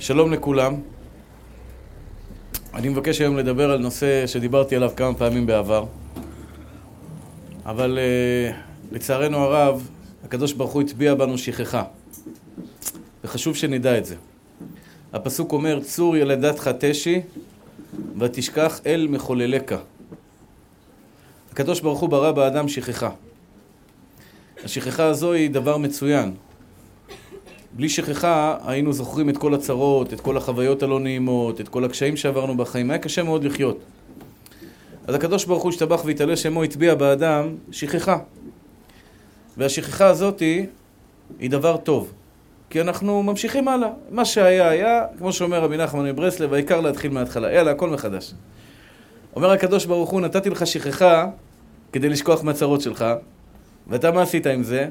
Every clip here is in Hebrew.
שלום לכולם. אני מבקש היום לדבר על נושא שדיברתי עליו כמה פעמים בעבר, אבל uh, לצערנו הרב, הקדוש ברוך הוא הטביע בנו שכחה, וחשוב שנדע את זה. הפסוק אומר, צור ילדתך תשי ותשכח אל מחוללך. הקדוש ברוך הוא ברא באדם שכחה. השכחה הזו היא דבר מצוין. בלי שכחה היינו זוכרים את כל הצרות, את כל החוויות הלא נעימות, את כל הקשיים שעברנו בחיים. היה קשה מאוד לחיות. אז הקדוש ברוך הוא השתבח והתעלה שמו הטביע באדם שכחה. והשכחה הזאת היא דבר טוב. כי אנחנו ממשיכים הלאה. מה שהיה היה, כמו שאומר רבי נחמן מברסלב, העיקר להתחיל מההתחלה. יאללה, הכל מחדש. אומר הקדוש ברוך הוא, נתתי לך שכחה כדי לשכוח מהצרות שלך, ואתה מה עשית עם זה?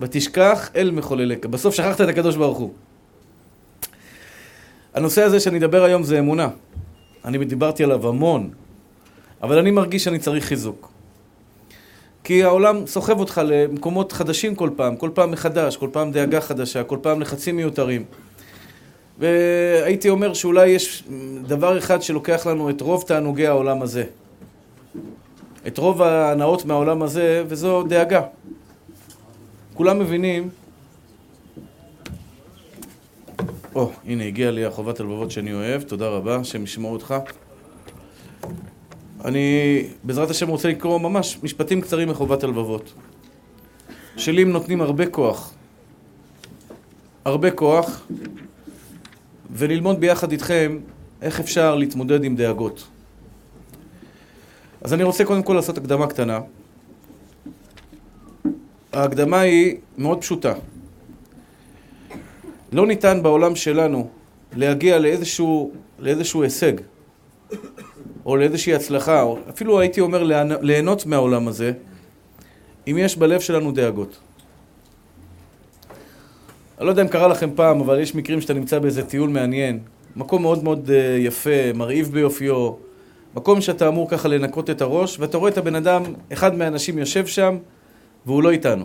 ותשכח אל מחוללך. בסוף שכחת את הקדוש ברוך הוא. הנושא הזה שאני אדבר היום זה אמונה. אני דיברתי עליו המון, אבל אני מרגיש שאני צריך חיזוק. כי העולם סוחב אותך למקומות חדשים כל פעם, כל פעם מחדש, כל פעם דאגה חדשה, כל פעם לחצים מיותרים. והייתי אומר שאולי יש דבר אחד שלוקח לנו את רוב תענוגי העולם הזה. את רוב ההנאות מהעולם הזה, וזו דאגה. כולם מבינים... או, oh, הנה הגיע לי החובת הלבבות שאני אוהב, תודה רבה, השם ישמעו אותך. אני בעזרת השם רוצה לקרוא ממש משפטים קצרים מחובת הלבבות. שלים נותנים הרבה כוח. הרבה כוח, וללמוד ביחד איתכם איך אפשר להתמודד עם דאגות. אז אני רוצה קודם כל לעשות הקדמה קטנה. ההקדמה היא מאוד פשוטה. לא ניתן בעולם שלנו להגיע לאיזשהו, לאיזשהו הישג, או לאיזושהי הצלחה, או אפילו הייתי אומר ליהנות מהעולם הזה, אם יש בלב שלנו דאגות. אני לא יודע אם קרה לכם פעם, אבל יש מקרים שאתה נמצא באיזה טיול מעניין, מקום מאוד מאוד אה, יפה, מרהיב ביופיו, מקום שאתה אמור ככה לנקות את הראש, ואתה רואה את הבן אדם, אחד מהאנשים יושב שם, והוא לא איתנו.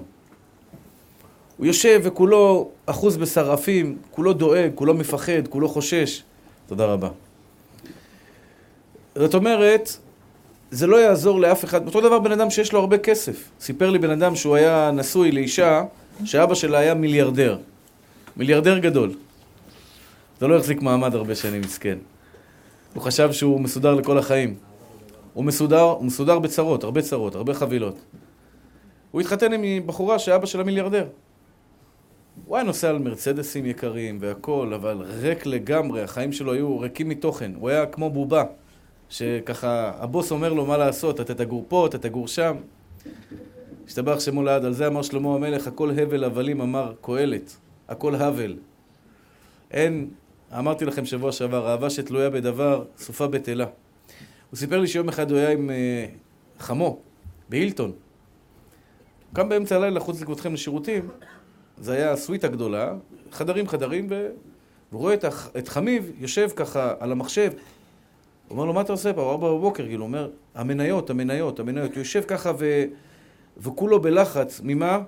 הוא יושב וכולו אחוז בשרעפים, כולו דואג, כולו מפחד, כולו חושש. תודה רבה. זאת אומרת, זה לא יעזור לאף אחד. אותו דבר בן אדם שיש לו הרבה כסף. סיפר לי בן אדם שהוא היה נשוי לאישה שאבא שלה היה מיליארדר. מיליארדר גדול. זה לא החזיק מעמד הרבה שנים, מסכן. הוא חשב שהוא מסודר לכל החיים. הוא מסודר, הוא מסודר בצרות, הרבה צרות, הרבה חבילות. הוא התחתן עם בחורה שאבא שלה מיליארדר. הוא היה נוסע על מרצדסים יקרים והכול, אבל ריק לגמרי, החיים שלו היו ריקים מתוכן. הוא היה כמו בובה, שככה הבוס אומר לו מה לעשות, אתה תגור פה, אתה תגור שם. השתבח שמו לעד, על זה אמר שלמה המלך, הכל הבל הבלים אמר קהלת, הכל הבל. אין, אמרתי לכם שבוע שעבר, אהבה שתלויה בדבר, סופה בטלה. הוא סיפר לי שיום אחד הוא היה עם uh, חמו, בהילטון. קם באמצע הלילה לחוץ לקבותכם לשירותים, זה היה הסוויטה גדולה, חדרים חדרים, ו... והוא רואה את, הח... את חמיב יושב ככה על המחשב. הוא אומר לו, מה אתה עושה פה? ארבע בבוקר, כאילו, הוא אומר, המניות, המניות, המניות. הוא יושב ככה ו... וכולו בלחץ, ממה?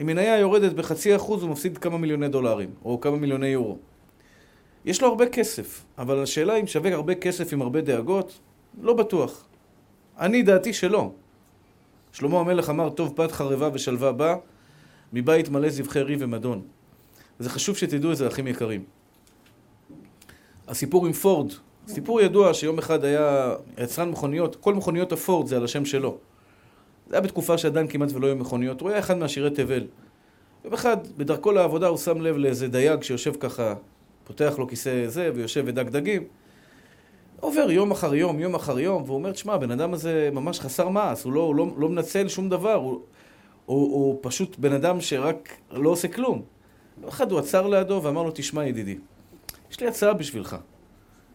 אם מניה יורדת בחצי אחוז, הוא מפסיד כמה מיליוני דולרים, או כמה מיליוני יורו. יש לו הרבה כסף, אבל השאלה אם שווה הרבה כסף עם הרבה דאגות, לא בטוח. אני דעתי שלא. שלמה המלך אמר, טוב פת חרבה ושלווה בא, מבית מלא זבחי ריב ומדון. וזה חשוב שתדעו את זה, אחים יקרים. הסיפור עם פורד, סיפור ידוע שיום אחד היה יצרן מכוניות, כל מכוניות הפורד זה על השם שלו. זה היה בתקופה שעדיין כמעט ולא היו מכוניות, הוא היה אחד מעשירי תבל. יום אחד, בדרכו לעבודה הוא שם לב לאיזה דייג שיושב ככה, פותח לו כיסא זה ויושב ודג דגים. עובר יום אחר יום, יום אחר יום, והוא אומר, תשמע, הבן אדם הזה ממש חסר מעש, הוא לא, הוא לא, לא מנצל שום דבר, הוא, הוא, הוא פשוט בן אדם שרק לא עושה כלום. יום אחד הוא עצר לידו ואמר לו, תשמע ידידי, יש לי הצעה בשבילך.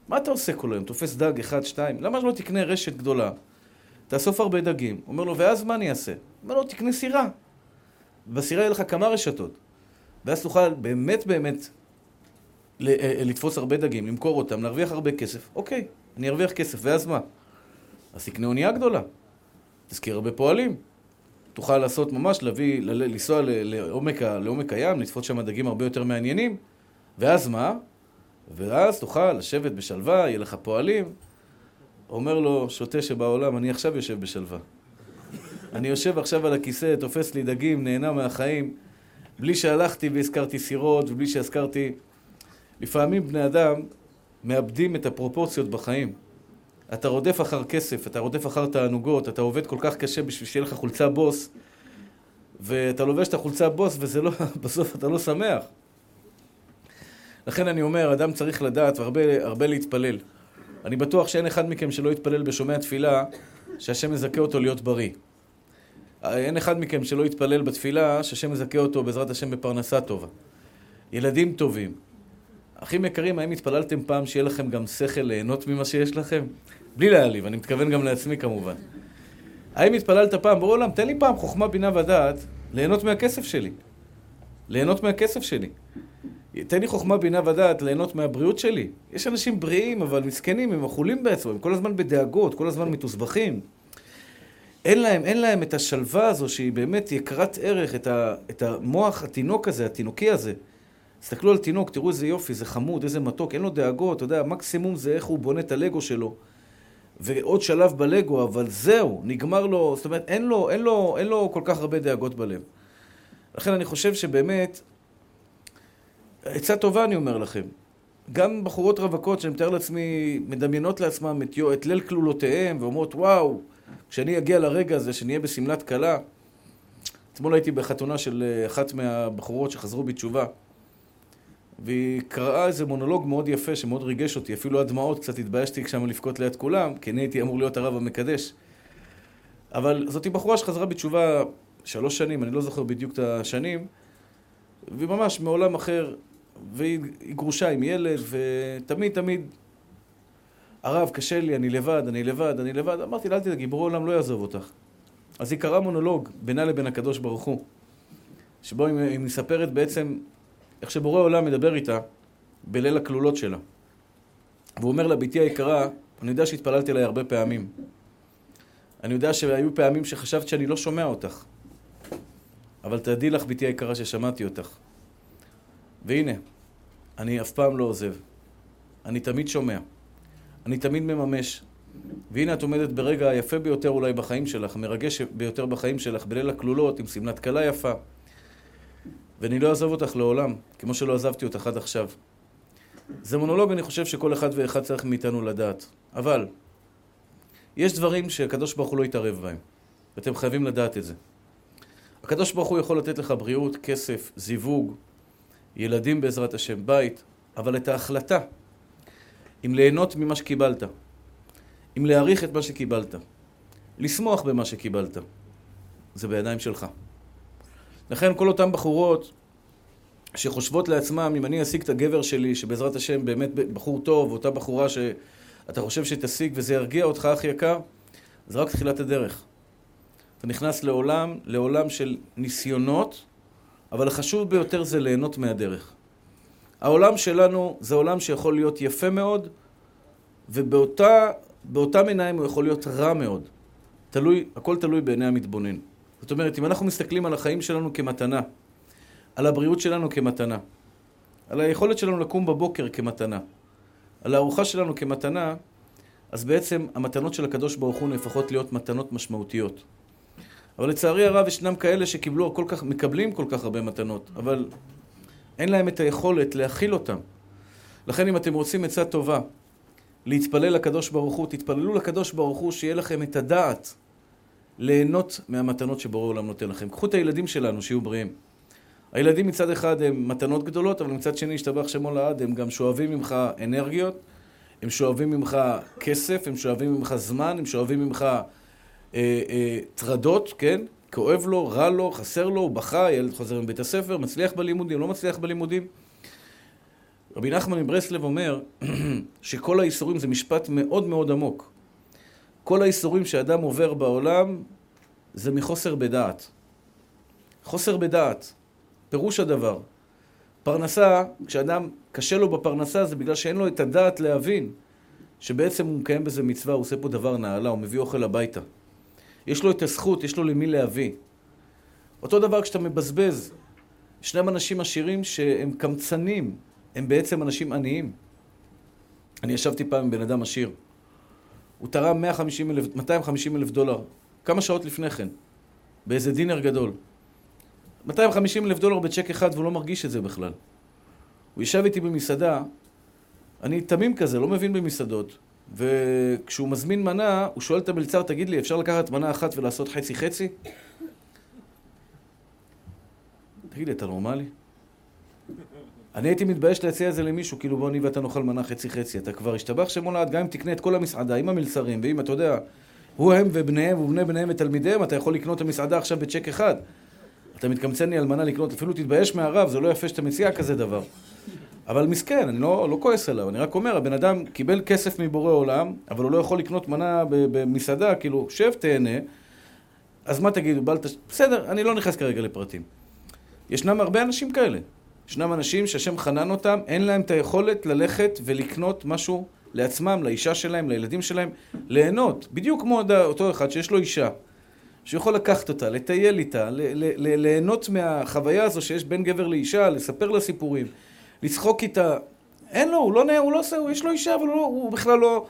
מה אתה עושה כל היום? תופס דג אחד, שתיים? למה לא תקנה רשת גדולה? תאסוף הרבה דגים. הוא אומר לו, ואז מה אני אעשה? אומר לו, תקנה סירה. בסירה יהיה לך כמה רשתות. ואז תוכל באמת באמת לתפוס הרבה דגים, למכור אותם, להרוויח הרבה כסף. אוקיי, אני ארוויח כסף, ואז מה? אז תקנה אונייה גדולה. תזכיר הרבה פועלים. תוכל לעשות ממש, להביא, לנסוע לעומק, לעומק הים, לתפוס שם דגים הרבה יותר מעניינים. ואז מה? ואז תוכל לשבת בשלווה, יהיה לך פועלים. אומר לו שוטה שבעולם, אני עכשיו יושב בשלווה. אני יושב עכשיו על הכיסא, תופס לי דגים, נהנה מהחיים, בלי שהלכתי והזכרתי סירות, ובלי שהזכרתי... לפעמים בני אדם מאבדים את הפרופורציות בחיים. אתה רודף אחר כסף, אתה רודף אחר תענוגות, אתה עובד כל כך קשה בשביל שיהיה לך חולצה בוס, ואתה לובש את החולצה בוס, וזה לא, בסוף אתה לא שמח. לכן אני אומר, אדם צריך לדעת והרבה להתפלל. אני בטוח שאין אחד מכם שלא יתפלל בשומע תפילה, שהשם יזכה אותו להיות בריא. אין אחד מכם שלא יתפלל בתפילה, שהשם יזכה אותו בעזרת השם בפרנסה טובה. ילדים טובים. אחים יקרים, האם התפללתם פעם שיהיה לכם גם שכל ליהנות ממה שיש לכם? בלי להעליב, אני מתכוון גם לעצמי כמובן. האם התפללת פעם, ברור עולם, תן לי פעם חוכמה, בינה ודעת, ליהנות מהכסף שלי. ליהנות מהכסף שלי. תן לי חוכמה, בינה ודעת, ליהנות מהבריאות שלי. יש אנשים בריאים, אבל מסכנים, הם אכולים בעצמם, הם כל הזמן בדאגות, כל הזמן מתוסבכים. אין להם, אין להם את השלווה הזו שהיא באמת יקרת ערך, את, ה, את המוח התינוק הזה, התינוקי הזה. תסתכלו על תינוק, תראו איזה יופי, זה חמוד, איזה מתוק, אין לו דאגות, אתה יודע, מקסימום זה איך הוא בונה את הלגו שלו. ועוד שלב בלגו, אבל זהו, נגמר לו, זאת אומרת, אין לו, אין לו, אין לו כל כך הרבה דאגות בלב. לכן אני חושב שבאמת, עצה טובה אני אומר לכם. גם בחורות רווקות, שאני מתאר לעצמי, מדמיינות לעצמם את, את ליל כלולותיהם, ואומרות, וואו, כשאני אגיע לרגע הזה, שנהיה בשמלת כלה, אתמול הייתי בחתונה של אה, אחת מהבחורות שחזרו בתשובה. והיא קראה איזה מונולוג מאוד יפה שמאוד ריגש אותי, אפילו הדמעות קצת התביישתי כשאני לבכות ליד כולם, כי אני הייתי אמור להיות הרב המקדש. אבל זאתי בחורה שחזרה בתשובה שלוש שנים, אני לא זוכר בדיוק את השנים, והיא ממש מעולם אחר, והיא גרושה עם ילד, ותמיד תמיד, הרב, קשה לי, אני לבד, אני לבד, אני לבד. אמרתי לה, אל תדאגי, ברור העולם לא יעזוב אותך. אז היא קראה מונולוג בינה לבין הקדוש ברוך הוא, שבו היא מספרת בעצם איך שבורא עולם מדבר איתה בליל הכלולות שלה. והוא אומר לה, בתי היקרה, אני יודע שהתפללתי עליי הרבה פעמים. אני יודע שהיו פעמים שחשבת שאני לא שומע אותך. אבל תדעי לך, בתי היקרה, ששמעתי אותך. והנה, אני אף פעם לא עוזב. אני תמיד שומע. אני תמיד מממש. והנה את עומדת ברגע היפה ביותר אולי בחיים שלך, מרגש ביותר בחיים שלך, בליל הכלולות, עם שמלת כלה יפה. ואני לא אעזוב אותך לעולם, כמו שלא עזבתי אותך עד עכשיו. זה מונולוג, אני חושב שכל אחד ואחד צריך מאיתנו לדעת. אבל, יש דברים שהקדוש ברוך הוא לא יתערב בהם, ואתם חייבים לדעת את זה. הקדוש ברוך הוא יכול לתת לך בריאות, כסף, זיווג, ילדים בעזרת השם, בית, אבל את ההחלטה אם ליהנות ממה שקיבלת, אם להעריך את מה שקיבלת, לשמוח במה שקיבלת, זה בידיים שלך. לכן כל אותן בחורות שחושבות לעצמם, אם אני אשיג את הגבר שלי, שבעזרת השם באמת בחור טוב, אותה בחורה שאתה חושב שתשיג וזה ירגיע אותך, אח יקר, זה רק תחילת הדרך. אתה נכנס לעולם, לעולם של ניסיונות, אבל החשוב ביותר זה ליהנות מהדרך. העולם שלנו זה עולם שיכול להיות יפה מאוד, ובאותם עיניים הוא יכול להיות רע מאוד. תלוי, הכל תלוי בעיני המתבונן. זאת אומרת, אם אנחנו מסתכלים על החיים שלנו כמתנה, על הבריאות שלנו כמתנה, על היכולת שלנו לקום בבוקר כמתנה, על הארוחה שלנו כמתנה, אז בעצם המתנות של הקדוש ברוך הוא נהפכות להיות מתנות משמעותיות. אבל לצערי הרב ישנם כאלה שקיבלו כל כך, מקבלים כל כך הרבה מתנות, אבל אין להם את היכולת להכיל אותם. לכן אם אתם רוצים עצה טובה, להתפלל לקדוש ברוך הוא, תתפללו לקדוש ברוך הוא שיהיה לכם את הדעת ליהנות מהמתנות שבורא עולם נותן לכם. קחו את הילדים שלנו, שיהיו בריאים. הילדים מצד אחד הם מתנות גדולות, אבל מצד שני, השתבח שמו לעד, הם גם שואבים ממך אנרגיות, הם שואבים ממך כסף, הם שואבים ממך זמן, הם שואבים ממך טרדות, אה, אה, כן? כואב לו, רע לו, חסר לו, הוא בכה, ילד חוזר מבית הספר, מצליח בלימודים, לא מצליח בלימודים. רבי נחמן מברסלב אומר שכל האיסורים זה משפט מאוד מאוד עמוק. כל האיסורים שאדם עובר בעולם זה מחוסר בדעת. חוסר בדעת, פירוש הדבר. פרנסה, כשאדם קשה לו בפרנסה זה בגלל שאין לו את הדעת להבין שבעצם הוא מקיים בזה מצווה, הוא עושה פה דבר נעלה, הוא מביא אוכל הביתה. יש לו את הזכות, יש לו למי להביא. אותו דבר כשאתה מבזבז. ישנם אנשים עשירים שהם קמצנים, הם בעצם אנשים עניים. אני ישבתי פעם עם בן אדם עשיר. הוא תרם 150 אלף, 250 אלף דולר, כמה שעות לפני כן, באיזה דינר גדול. 250 אלף דולר בצ'ק אחד והוא לא מרגיש את זה בכלל. הוא ישב איתי במסעדה, אני תמים כזה, לא מבין במסעדות, וכשהוא מזמין מנה, הוא שואל את המלצר, תגיד לי, אפשר לקחת מנה אחת ולעשות חצי-חצי? תגיד לי, אתה נורמלי? אני הייתי מתבייש להציע את זה למישהו, כאילו בוא אני ואתה נאכל מנה חצי-חצי. אתה כבר השתבח שמולד, גם אם תקנה את כל המסעדה עם המלצרים, ואם אתה יודע, הוא הם ובניהם ובני בניהם ותלמידיהם, אתה יכול לקנות את המסעדה עכשיו בצ'ק אחד. אתה מתקמצן לי על מנה לקנות, אפילו תתבייש מהרב, זה לא יפה שאתה מציע כזה דבר. אבל מסכן, אני לא, לא כועס עליו, אני רק אומר, הבן אדם קיבל כסף מבורא עולם, אבל הוא לא יכול לקנות מנה במסעדה, כאילו, שב, תהנה, אז מה תגידו, בל תש... בסדר, אני לא נכנס כרגע לפרטים. ישנם הרבה אנשים כאלה. ישנם אנשים שהשם חנן אותם, אין להם את היכולת ללכת ולקנות משהו לעצמם, לאישה שלהם, לילדים שלהם, ליהנות. בדיוק כמו אותו אחד שיש לו אישה, שיכול לקחת אותה, לטייל איתה, ליהנות מהחוויה הזו שיש בין גבר לאישה, לספר לה סיפורים, לצחוק איתה. אין לו, הוא לא, הוא לא עושה, יש לו אישה, אבל הוא, הוא בכלל לא,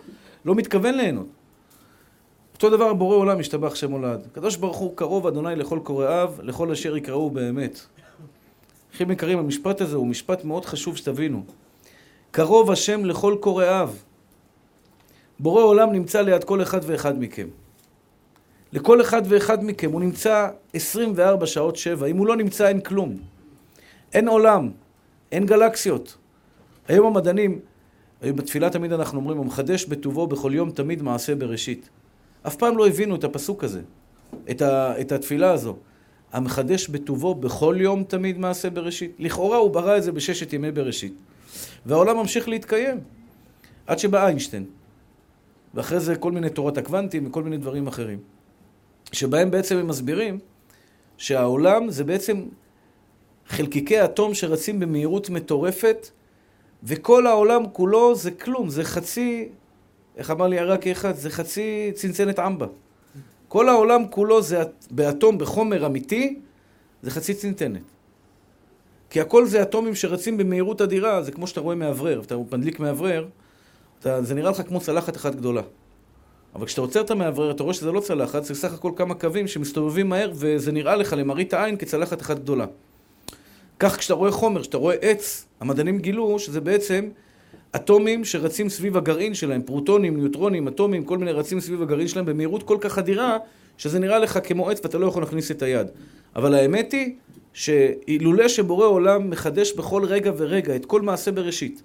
לא מתכוון ליהנות. אותו דבר בורא עולם השתבח שם הולד. הקדוש ברוך הוא קרוב אדוני לכל קוראיו, לכל אשר יקראו באמת. אחים יקרים, המשפט הזה הוא משפט מאוד חשוב שתבינו. קרוב השם לכל קוראיו. בורא עולם נמצא ליד כל אחד ואחד מכם. לכל אחד ואחד מכם הוא נמצא 24 שעות שבע. אם הוא לא נמצא אין כלום. אין עולם, אין גלקסיות. היום המדענים, היום בתפילה תמיד אנחנו אומרים, הוא מחדש בטובו בכל יום תמיד מעשה בראשית. אף פעם לא הבינו את הפסוק הזה, את, ה, את התפילה הזו. המחדש בטובו בכל יום תמיד מעשה בראשית. לכאורה הוא ברא את זה בששת ימי בראשית. והעולם ממשיך להתקיים. עד שבא איינשטיין. ואחרי זה כל מיני תורת הקוונטים וכל מיני דברים אחרים. שבהם בעצם הם מסבירים שהעולם זה בעצם חלקיקי אטום שרצים במהירות מטורפת, וכל העולם כולו זה כלום, זה חצי, איך אמר לי עראקי אחד, זה חצי צנצנת אמבה. כל העולם כולו זה באטום, בחומר אמיתי, זה חצי צנצנת. כי הכל זה אטומים שרצים במהירות אדירה, זה כמו שאתה רואה מאוורר, אתה מדליק מאוורר, זה נראה לך כמו צלחת אחת גדולה. אבל כשאתה עוצר את המאוורר, אתה רואה שזה לא צלחת, זה סך הכל כמה קווים שמסתובבים מהר, וזה נראה לך למראית העין כצלחת אחת גדולה. כך כשאתה רואה חומר, כשאתה רואה עץ, המדענים גילו שזה בעצם אטומים שרצים סביב הגרעין שלהם, פרוטונים, ניוטרונים, אטומים, כל מיני רצים סביב הגרעין שלהם במהירות כל כך אדירה, שזה נראה לך כמו עץ ואתה לא יכול להכניס את היד. אבל האמת היא שאילולא שבורא עולם מחדש בכל רגע ורגע את כל מעשה בראשית,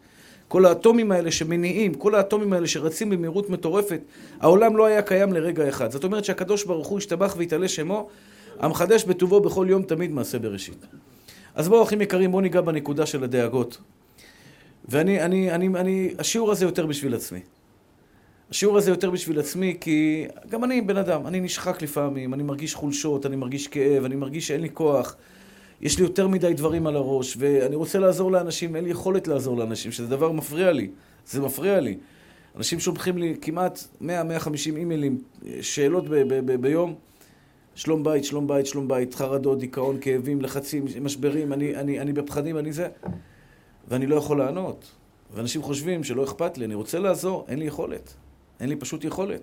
כל האטומים האלה שמניעים, כל האטומים האלה שרצים במהירות מטורפת, העולם לא היה קיים לרגע אחד. זאת אומרת שהקדוש ברוך הוא השתבח והתעלה שמו, המחדש בטובו בכל יום תמיד מעשה בראשית. אז בואו אחים יקרים, בואו ניגע בנקודה של הדאגות. ואני, אני, אני, אני, השיעור הזה יותר בשביל עצמי. השיעור הזה יותר בשביל עצמי, כי גם אני בן אדם, אני נשחק לפעמים, אני מרגיש חולשות, אני מרגיש כאב, אני מרגיש שאין לי כוח. יש לי יותר מדי דברים על הראש, ואני רוצה לעזור לאנשים, אין לי יכולת לעזור לאנשים, שזה דבר מפריע לי. זה מפריע לי. אנשים שולחים לי כמעט 100-150 אימיילים, שאלות ב- ב- ב- ביום. שלום בית, שלום בית, שלום בית, חרדות, דיכאון, כאבים, לחצים, משברים, אני, אני, אני בפחדים, אני זה. ואני לא יכול לענות. ואנשים חושבים שלא אכפת לי, אני רוצה לעזור, אין לי יכולת. אין לי פשוט יכולת.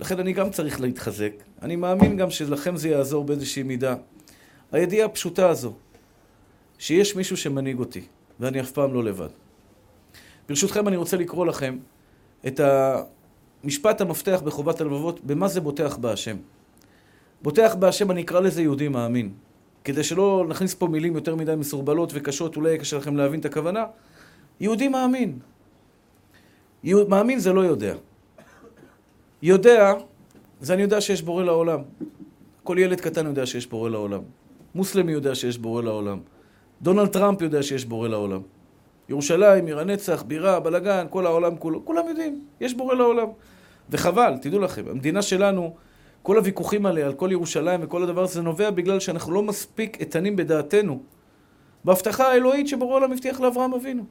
לכן אני גם צריך להתחזק. אני מאמין גם שלכם זה יעזור באיזושהי מידה. הידיעה הפשוטה הזו, שיש מישהו שמנהיג אותי, ואני אף פעם לא לבד. ברשותכם אני רוצה לקרוא לכם את המשפט המפתח בחובת הלבבות, במה זה בוטח בהשם. בוטח בהשם, אני אקרא לזה יהודי מאמין. כדי שלא נכניס פה מילים יותר מדי מסורבלות וקשות, אולי קשה לכם להבין את הכוונה. יהודי מאמין. יהוד, מאמין זה לא יודע. יודע, זה אני יודע שיש בורא לעולם. כל ילד קטן יודע שיש בורא לעולם. מוסלמי יודע שיש בורא לעולם. דונלד טראמפ יודע שיש בורא לעולם. ירושלים, עיר הנצח, בירה, בלאגן, כל העולם כולו, כולם יודעים, יש בורא לעולם. וחבל, תדעו לכם, המדינה שלנו, כל הוויכוחים האלה על כל ירושלים וכל הדבר הזה נובע בגלל שאנחנו לא מספיק איתנים בדעתנו בהבטחה האלוהית שבורא עולם הבטיח לאברהם אבינו.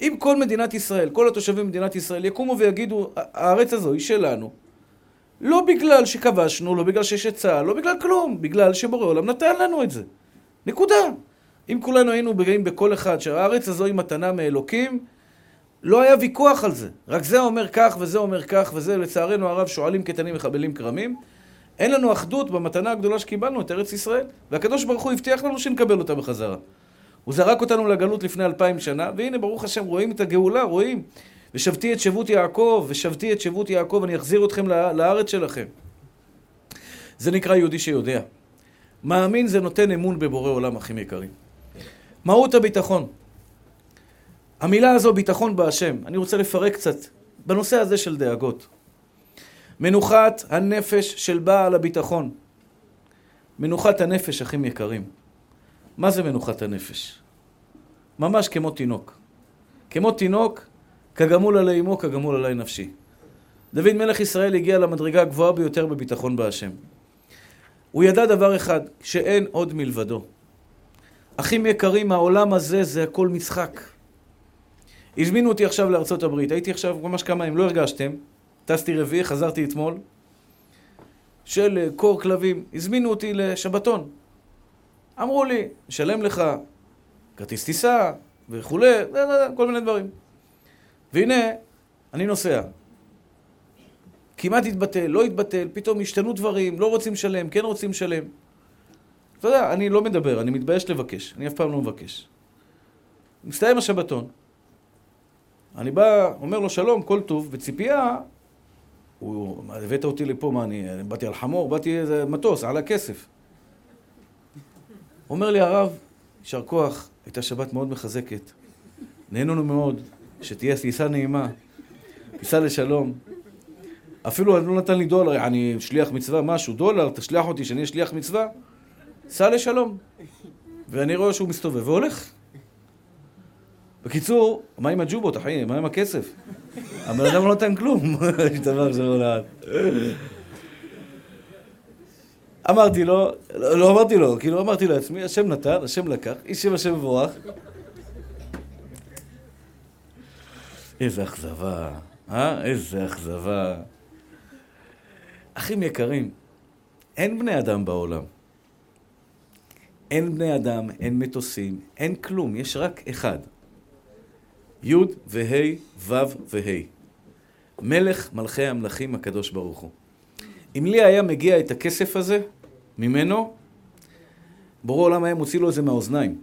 אם כל מדינת ישראל, כל התושבים במדינת ישראל יקומו ויגידו, הארץ הזו היא שלנו, לא בגלל שכבשנו, לא בגלל שיש את צה"ל, לא בגלל כלום, בגלל שבורא עולם נתן לנו את זה. נקודה. אם כולנו היינו בגאים בכל אחד שהארץ הזו היא מתנה מאלוקים, לא היה ויכוח על זה. רק זה אומר כך וזה אומר כך, וזה לצערנו הרב שועלים קטנים מחבלים כרמים. אין לנו אחדות במתנה הגדולה שקיבלנו, את ארץ ישראל. והקדוש ברוך הוא הבטיח לנו שנקבל אותה בחזרה. הוא זרק אותנו לגלות לפני אלפיים שנה, והנה ברוך השם רואים את הגאולה, רואים. ושבתי את שבות יעקב, ושבתי את שבות יעקב, אני אחזיר אתכם לארץ שלכם. זה נקרא יהודי שיודע. מאמין זה נותן אמון בבורא עולם, אחים יקרים. מהות הביטחון. המילה הזו, ביטחון בהשם, אני רוצה לפרק קצת בנושא הזה של דאגות. מנוחת הנפש של בעל הביטחון. מנוחת הנפש, אחים יקרים. מה זה מנוחת הנפש? ממש כמו תינוק. כמו תינוק, כגמול עלי אמו, כגמול עלי נפשי. דוד מלך ישראל הגיע למדרגה הגבוהה ביותר בביטחון בהשם. הוא ידע דבר אחד, שאין עוד מלבדו. אחים יקרים, העולם הזה זה הכל משחק. הזמינו אותי עכשיו לארצות הברית, הייתי עכשיו ממש כמה ימים, לא הרגשתם, טסתי רביעי, חזרתי אתמול, של אה, קור כלבים, הזמינו אותי לשבתון. אמרו לי, נשלם לך כרטיס טיסה וכולי, כל מיני דברים. והנה, אני נוסע. כמעט התבטל, לא התבטל, פתאום השתנו דברים, לא רוצים לשלם, כן רוצים לשלם. אתה יודע, אני לא מדבר, אני מתבייש לבקש, אני אף פעם לא מבקש. מסתיים השבתון. אני בא, אומר לו שלום, כל טוב, בציפייה, הוא, הבאת אותי לפה, מה, אני באתי על חמור, באתי איזה מטוס, על הכסף. אומר לי הרב, יישר כוח, הייתה שבת מאוד מחזקת. נהנינו מאוד, שתהיה טיסה נעימה, טיסה לשלום. אפילו לא נתן לי דולר, אני שליח מצווה, משהו, דולר, תשלח אותי שאני שליח מצווה, סע לשלום. ואני רואה שהוא מסתובב והולך. בקיצור, מה עם הג'ובות, אחי? מה עם הכסף? הבן אדם לא נותן כלום. יש דבר שלא נעד. אמרתי לו, לא, לא אמרתי לו, כאילו אמרתי לעצמי, השם נתן, השם לקח, איש שם השם מבורך. איזה אכזבה, אה? איזה אכזבה. אחים יקרים, אין בני אדם בעולם. אין בני אדם, אין מטוסים, אין כלום, יש רק אחד. י' וה', ו' וה'. מלך מלכי המלכים הקדוש ברוך הוא. אם לי היה מגיע את הכסף הזה ממנו, בורא עולם היה מוציא לו את זה מהאוזניים.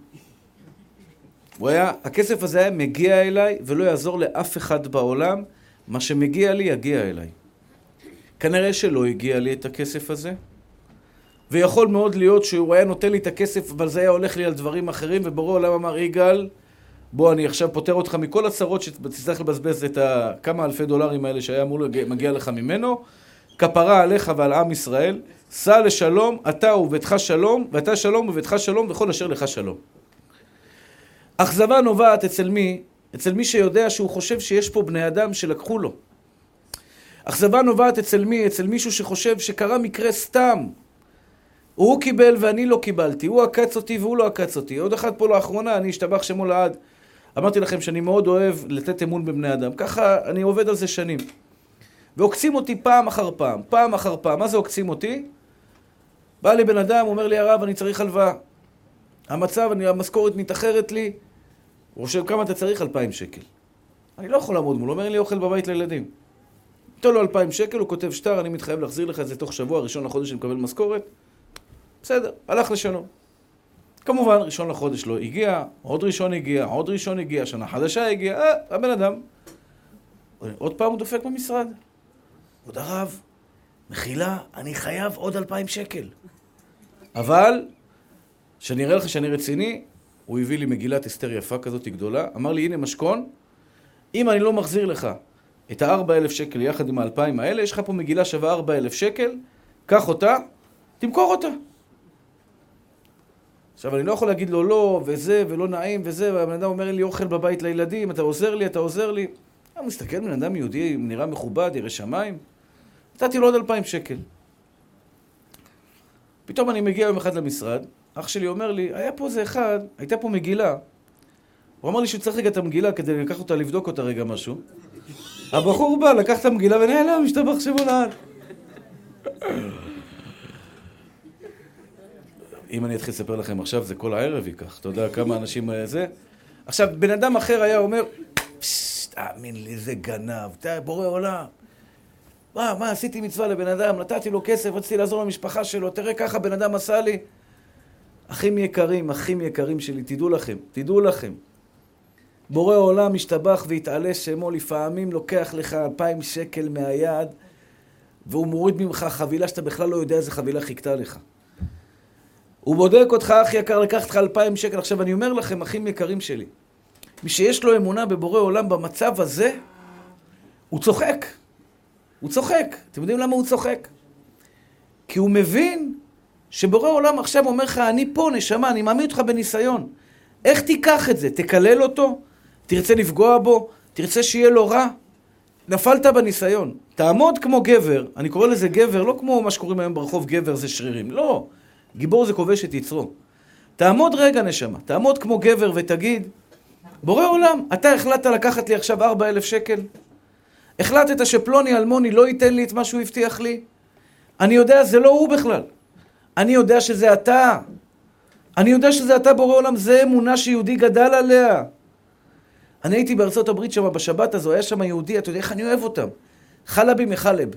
הוא היה, הכסף הזה היה מגיע אליי ולא יעזור לאף אחד בעולם, מה שמגיע לי יגיע אליי. כנראה שלא הגיע לי את הכסף הזה, ויכול מאוד להיות שהוא היה נותן לי את הכסף, אבל זה היה הולך לי על דברים אחרים, ובורא עולם אמר, יגאל, בוא, אני עכשיו פוטר אותך מכל הצרות שתצטרך לבזבז את הכמה אלפי דולרים האלה שהיה אמור מגיע לך ממנו. כפרה עליך ועל עם ישראל, סע לשלום, אתה וביתך שלום, ואתה שלום וביתך שלום, וכל אשר לך שלום. אכזבה נובעת אצל מי? אצל מי שיודע שהוא חושב שיש פה בני אדם שלקחו לו. אכזבה נובעת אצל מי? אצל מישהו שחושב שקרה מקרה סתם. הוא קיבל ואני לא קיבלתי, הוא עקץ אותי והוא לא עקץ אותי. עוד אחד פה לאחרונה, אני אשתבח שמו לעד. אמרתי לכם שאני מאוד אוהב לתת אמון בבני אדם. ככה אני עובד על זה שנים. ועוקצים אותי פעם אחר פעם, פעם אחר פעם. מה זה עוקצים אותי? בא לי בן אדם, אומר לי הרב, אני צריך הלוואה. המצב, אני, המשכורת מתאחרת לי. הוא חושב, כמה אתה צריך? אלפיים שקל. אני לא יכול לעמוד מול, הוא אומר לי אוכל בבית לילדים. נותן לו אלפיים שקל, הוא כותב שטר, אני מתחייב להחזיר לך את זה תוך שבוע, ראשון לחודש אני מקבל משכורת. בסדר, הלך לשלום. כמובן, ראשון לחודש לא הגיע, עוד ראשון הגיע, עוד ראשון הגיע, שנה חדשה הגיעה, אה, הבן אדם. עוד פעם הוא דופק במשרד. עוד הרב, מחילה, אני חייב עוד אלפיים שקל. אבל, שאני אראה לך שאני רציני, הוא הביא לי מגילת אסתר יפה כזאת גדולה, אמר לי, הנה משכון, אם אני לא מחזיר לך את הארבע אלף שקל יחד עם האלפיים האלה, יש לך פה מגילה שווה ארבע אלף שקל, קח אותה, תמכור אותה. עכשיו, אני לא יכול להגיד לו לא, וזה, ולא נעים, וזה, והבן אדם אומר לי אוכל בבית לילדים, אתה עוזר לי, אתה עוזר לי. אני מסתכל, בן אדם יהודי, נראה מכובד, ירא שמיים. נתתי לו עוד אלפיים שקל. פתאום אני מגיע יום אחד למשרד, אח שלי אומר לי, היה פה איזה אחד, הייתה פה מגילה. הוא אמר לי שהוא צריך רגע את המגילה כדי לקח אותה, לבדוק אותה רגע משהו. הבחור בא, לקח את המגילה ונעלם, השתבח שמו לעד. אם אני אתחיל לספר לכם עכשיו, זה כל הערב ייקח. אתה יודע כמה אנשים זה? עכשיו, בן אדם אחר היה אומר, תאמין לי, איזה גנב, אתה בורא עולם. מה, מה, עשיתי מצווה לבן אדם, נתתי לו כסף, רציתי לעזור למשפחה שלו, תראה ככה בן אדם עשה לי. אחים יקרים, אחים יקרים שלי, תדעו לכם, תדעו לכם. בורא עולם משתבח והתעלה שמו, לפעמים לוקח לך אלפיים שקל מהיד, והוא מוריד ממך חבילה שאתה בכלל לא יודע איזה חבילה חיכתה לך. הוא בודק אותך, אח יקר, לקח לך אלפיים שקל. עכשיו, אני אומר לכם, אחים יקרים שלי, מי שיש לו אמונה בבורא עולם במצב הזה, הוא צוחק. הוא צוחק. אתם יודעים למה הוא צוחק? כי הוא מבין שבורא עולם עכשיו אומר לך, אני פה, נשמה, אני מעמיד אותך בניסיון. איך תיקח את זה? תקלל אותו? תרצה לפגוע בו? תרצה שיהיה לו רע? נפלת בניסיון. תעמוד כמו גבר, אני קורא לזה גבר, לא כמו מה שקוראים היום ברחוב גבר זה שרירים. לא. גיבור זה כובש את יצרו. תעמוד רגע, נשמה. תעמוד כמו גבר ותגיד, בורא עולם, אתה החלטת לקחת לי עכשיו ארבע אלף שקל? החלטת שפלוני אלמוני לא ייתן לי את מה שהוא הבטיח לי? אני יודע, זה לא הוא בכלל. אני יודע שזה אתה. אני יודע שזה אתה בורא עולם, זה אמונה שיהודי גדל עליה. אני הייתי בארצות הברית שם בשבת הזו, היה שם יהודי, אתה יודע איך אני אוהב אותם? חלבי מחלב.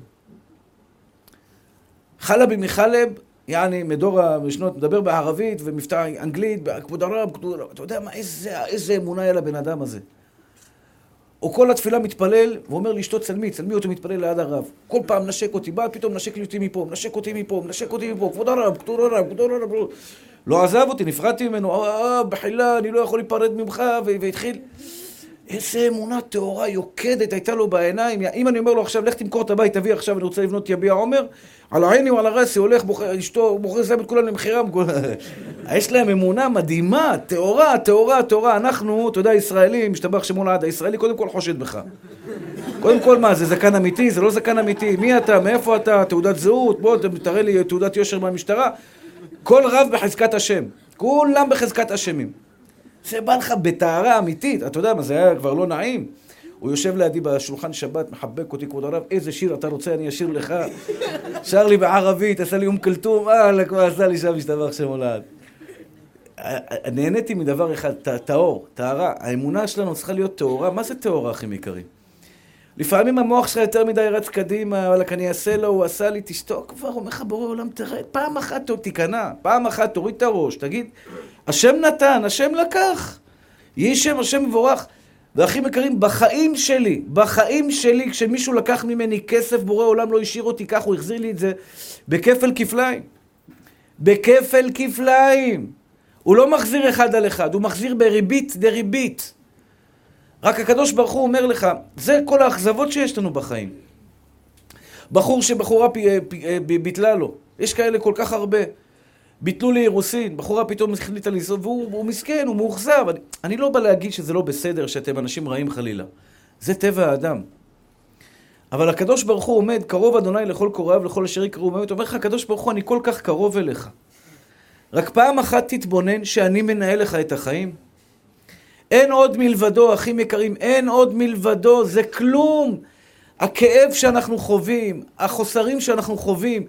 חלבי מחלב, יעני, מדור המשנות, מדבר בערבית ומבטא אנגלית, כבוד הרב, כבוד הרב, אתה יודע מה, איזה, איזה אמונה היה לבן אדם הזה. או כל התפילה מתפלל, ואומר לאשתו צלמי, צלמי אותו מתפלל ליד הרב. כל פעם נשק אותי, בא פתאום נשק אותי מפה, נשק אותי מפה, נשק אותי מפה, כבוד הרב, כבוד הרב, כבוד הרב. לא עזב אותי, נפרדתי ממנו, אה, בחילה, אני לא יכול להיפרד ממך, והתחיל. איזה אמונה טהורה יוקדת הייתה לו בעיניים. אם אני אומר לו עכשיו, לך תמכור את הבית, תביא עכשיו, אני רוצה לבנות יביע עומר, על העיני ועל הרסי, הולך, בוחר, אשתו, בוחר שם את כולם למכירה. יש להם אמונה מדהימה, טהורה, טהורה, טהורה. אנחנו, אתה יודע, ישראלים, משתבח שמו לעד, הישראלי קודם כל חושד בך. קודם כל, מה, זה זקן אמיתי? זה לא זקן אמיתי. מי אתה? מאיפה אתה? תעודת זהות? בוא, תראה לי תעודת יושר מהמשטרה. כל רב בחזקת השם. כולם בחזקת השמים. זה בא לך בטהרה אמיתית. אתה יודע מה, זה היה כבר לא נעים. הוא יושב לידי בשולחן שבת, מחבק אותי, כבוד הרב, איזה שיר אתה רוצה, אני אשיר לך. שר לי בערבית, עשה לי אום כלתום, וואלה, כבר עשה לי שם משתבח שם הולד. נהניתי מדבר אחד, טהור, טהרה. האמונה שלנו צריכה להיות טהורה. מה זה טהורה, אחים יקרים? לפעמים המוח שלך יותר מדי רץ קדימה, וואלה, אני אעשה לו, הוא עשה לי, תשתוק כבר, אומר לך בורא עולם, תרד, פעם אחת תיכנע, פעם אחת תוריד את הראש, תגיד, השם נתן, השם לקח. יהי שם השם מבורך. ואחים יקרים, בחיים שלי, בחיים שלי, כשמישהו לקח ממני כסף, בורא עולם לא השאיר אותי כך, הוא החזיר לי את זה בכפל כפליים. בכפל כפליים. הוא לא מחזיר אחד על אחד, הוא מחזיר בריבית דריבית. רק הקדוש ברוך הוא אומר לך, זה כל האכזבות שיש לנו בחיים. בחור שבחורה ביטלה לו, יש כאלה כל כך הרבה. ביטלו לי אירוסין, בחורה פתאום החליטה לנסוע, והוא מסכן, הוא מאוכזב. אני, אני לא בא להגיד שזה לא בסדר, שאתם אנשים רעים חלילה. זה טבע האדם. אבל הקדוש ברוך הוא עומד, קרוב אדוני לכל קוראיו, לכל אשר יקראו, הוא אומר לך, הקדוש ברוך הוא, אני כל כך קרוב אליך. רק פעם אחת תתבונן שאני מנהל לך את החיים. אין עוד מלבדו, אחים יקרים, אין עוד מלבדו, זה כלום. הכאב שאנחנו חווים, החוסרים שאנחנו חווים,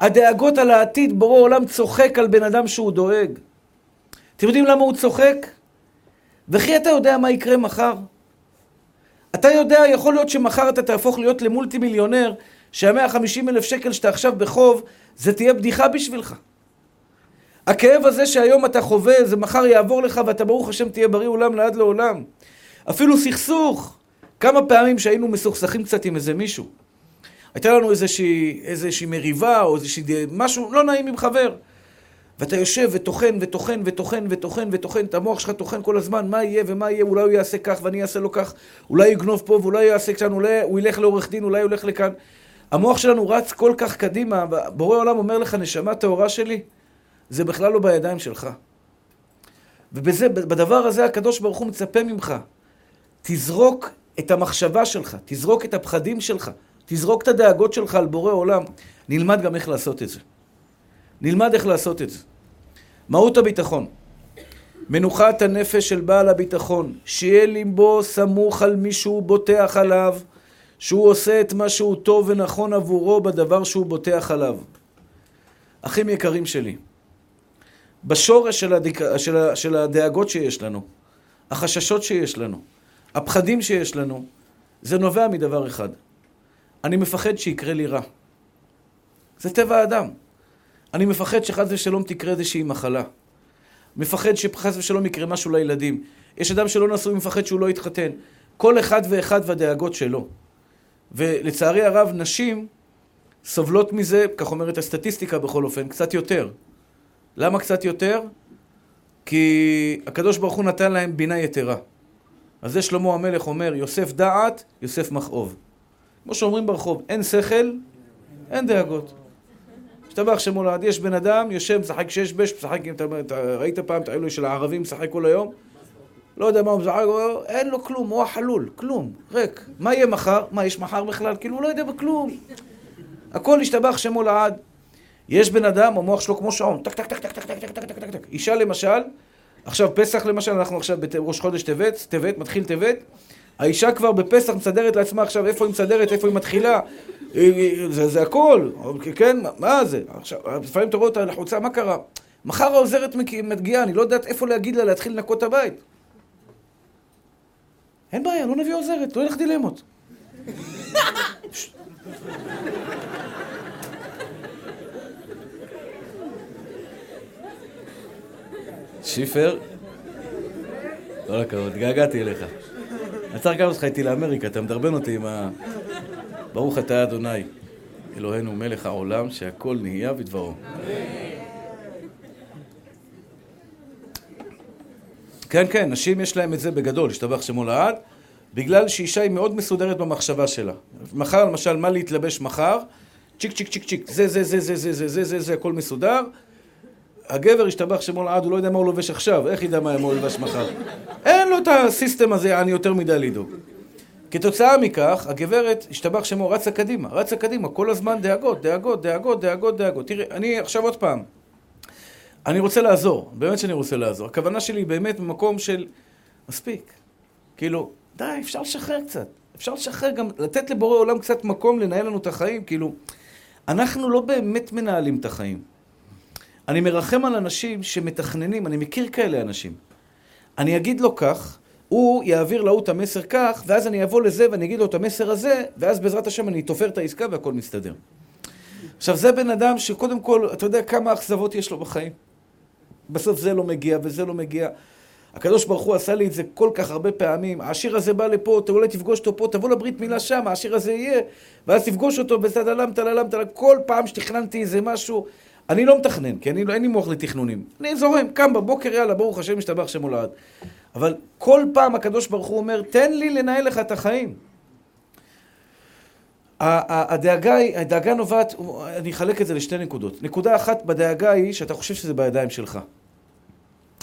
הדאגות על העתיד, בורא עולם צוחק על בן אדם שהוא דואג. אתם יודעים למה הוא צוחק? וכי אתה יודע מה יקרה מחר? אתה יודע, יכול להיות שמחר אתה תהפוך להיות למולטי מיליונר, שהמאה חמישים אלף שקל שאתה עכשיו בחוב, זה תהיה בדיחה בשבילך. הכאב הזה שהיום אתה חווה, זה מחר יעבור לך ואתה ברוך השם תהיה בריא עולם לעד לעולם. אפילו סכסוך. כמה פעמים שהיינו מסוכסכים קצת עם איזה מישהו. הייתה לנו איזושהי, איזושהי מריבה או איזושהי משהו לא נעים עם חבר. ואתה יושב וטוחן וטוחן וטוחן וטוחן וטוחן, את המוח שלך טוחן כל הזמן, מה יהיה ומה יהיה, אולי הוא יעשה כך ואני אעשה לו כך, אולי יגנוב פה ואולי יעשה כאן, אולי הוא ילך לעורך דין, אולי הוא ילך לכאן. המוח שלנו רץ כל כך קדימה, בורא עולם אומר לך, נשמה טהורה שלי, זה בכלל לא בידיים שלך. ובזה, בדבר הזה הקדוש ברוך הוא מצפה ממך. תזרוק את המחשבה שלך, תזרוק את הפחדים שלך, תזרוק את הדאגות שלך על בורא עולם. נלמד גם איך לעשות את זה. נלמד איך לעשות את זה. מהות הביטחון. מנוחת הנפש של בעל הביטחון, שיהיה ליבו סמוך על מי שהוא בוטח עליו, שהוא עושה את מה שהוא טוב ונכון עבורו בדבר שהוא בוטח עליו. אחים יקרים שלי, בשורש של, הדיק... של, ה... של הדאגות שיש לנו, החששות שיש לנו, הפחדים שיש לנו, זה נובע מדבר אחד. אני מפחד שיקרה לי רע. זה טבע האדם. אני מפחד שחס ושלום תקרה איזושהי מחלה. מפחד שחס ושלום יקרה משהו לילדים. יש אדם שלא נשוי, מפחד שהוא לא יתחתן. כל אחד ואחד והדאגות שלו. ולצערי הרב, נשים סובלות מזה, כך אומרת הסטטיסטיקה בכל אופן, קצת יותר. למה קצת יותר? כי הקדוש ברוך הוא נתן להם בינה יתרה. אז זה שלמה המלך אומר, יוסף דעת, יוסף מכאוב. כמו שאומרים ברחוב, אין שכל, אין דאגות. השתבח שמו לעד, יש בן אדם, יושב, משחק שש בש, משחק, אם אתה ראית פעם את האלו של הערבים, משחק כל היום? לא יודע מה הוא משחק, אין לו כלום, הוא החלול, כלום, ריק. מה יהיה מחר? מה, יש מחר בכלל? כאילו, הוא לא יודע בכלום. הכל השתבח שמו לעד. יש בן אדם, המוח שלו כמו שעון, טק טק טק טק טק טק טק טק טק. אישה למשל, עכשיו פסח למשל, אנחנו עכשיו בראש חודש טבת, טבת, מתחיל טבת, האישה כבר בפסח מסדרת לעצמה עכשיו איפה היא מסדרת, איפה היא מתחילה, זה, זה הכל, כן, מה זה? עכשיו, לפעמים אתה רואה אותה לחוצה, מה קרה? מחר העוזרת מגיעה, אני לא יודעת איפה להגיד לה להתחיל לנקות את הבית. אין בעיה, לא נביא עוזרת, לא ילך דילמות. שיפר, כל הכבוד, התגעגעתי אליך. צריך לקחת אותך איתי לאמריקה, אתה מדרבן אותי עם ה... ברוך אתה אדוני, אלוהינו מלך העולם, שהכל נהיה בדברו. כן, כן, נשים יש להם את זה בגדול, השתבח שמו לעד, בגלל שאישה היא מאוד מסודרת במחשבה שלה. מחר, למשל, מה להתלבש מחר? צ'יק צ'יק צ'יק צ'יק, זה זה זה זה זה זה זה זה זה הכל מסודר. הגבר השתבח שמו לעד, הוא לא יודע מה הוא לובש עכשיו, איך ידע מה הוא לובש מחר? אין לו את הסיסטם הזה, אני יותר מדי לדאוג. כתוצאה מכך, הגברת, השתבח שמו, רצה קדימה, רצה קדימה, כל הזמן דאגות, דאגות, דאגות, דאגות, דאגות. תראי, אני עכשיו עוד פעם, אני רוצה לעזור, באמת שאני רוצה לעזור. הכוונה שלי היא באמת במקום של מספיק. כאילו, די, אפשר לשחרר קצת. אפשר לשחרר גם, לתת לבורא עולם קצת מקום לנהל לנו את החיים, כאילו, אנחנו לא באמת מנהלים את החיים. אני מרחם על אנשים שמתכננים, אני מכיר כאלה אנשים. אני אגיד לו כך, הוא יעביר להוא את המסר כך, ואז אני אבוא לזה ואני אגיד לו את המסר הזה, ואז בעזרת השם אני תופר את העסקה והכל מסתדר. עכשיו, זה בן אדם שקודם כל, אתה יודע כמה אכזבות יש לו בחיים. בסוף זה לא מגיע וזה לא מגיע. הקדוש ברוך הוא עשה לי את זה כל כך הרבה פעמים. העשיר הזה בא לפה, אתה אולי תפגוש אותו פה, תבוא לברית מילה שם, העשיר הזה יהיה, ואז תפגוש אותו בסדלם, טללם, טללם. כל פעם שתכננתי איזה משהו, אני לא מתכנן, כי אני, לא, אין לי מוח לתכנונים. אני זורם, קם בבוקר, יאללה, ברוך השם, משתבח שם הולד. אבל כל פעם הקדוש ברוך הוא אומר, תן לי לנהל לך את החיים. הדאגה, הדאגה נובעת, אני אחלק את זה לשתי נקודות. נקודה אחת בדאגה היא שאתה חושב שזה בידיים שלך.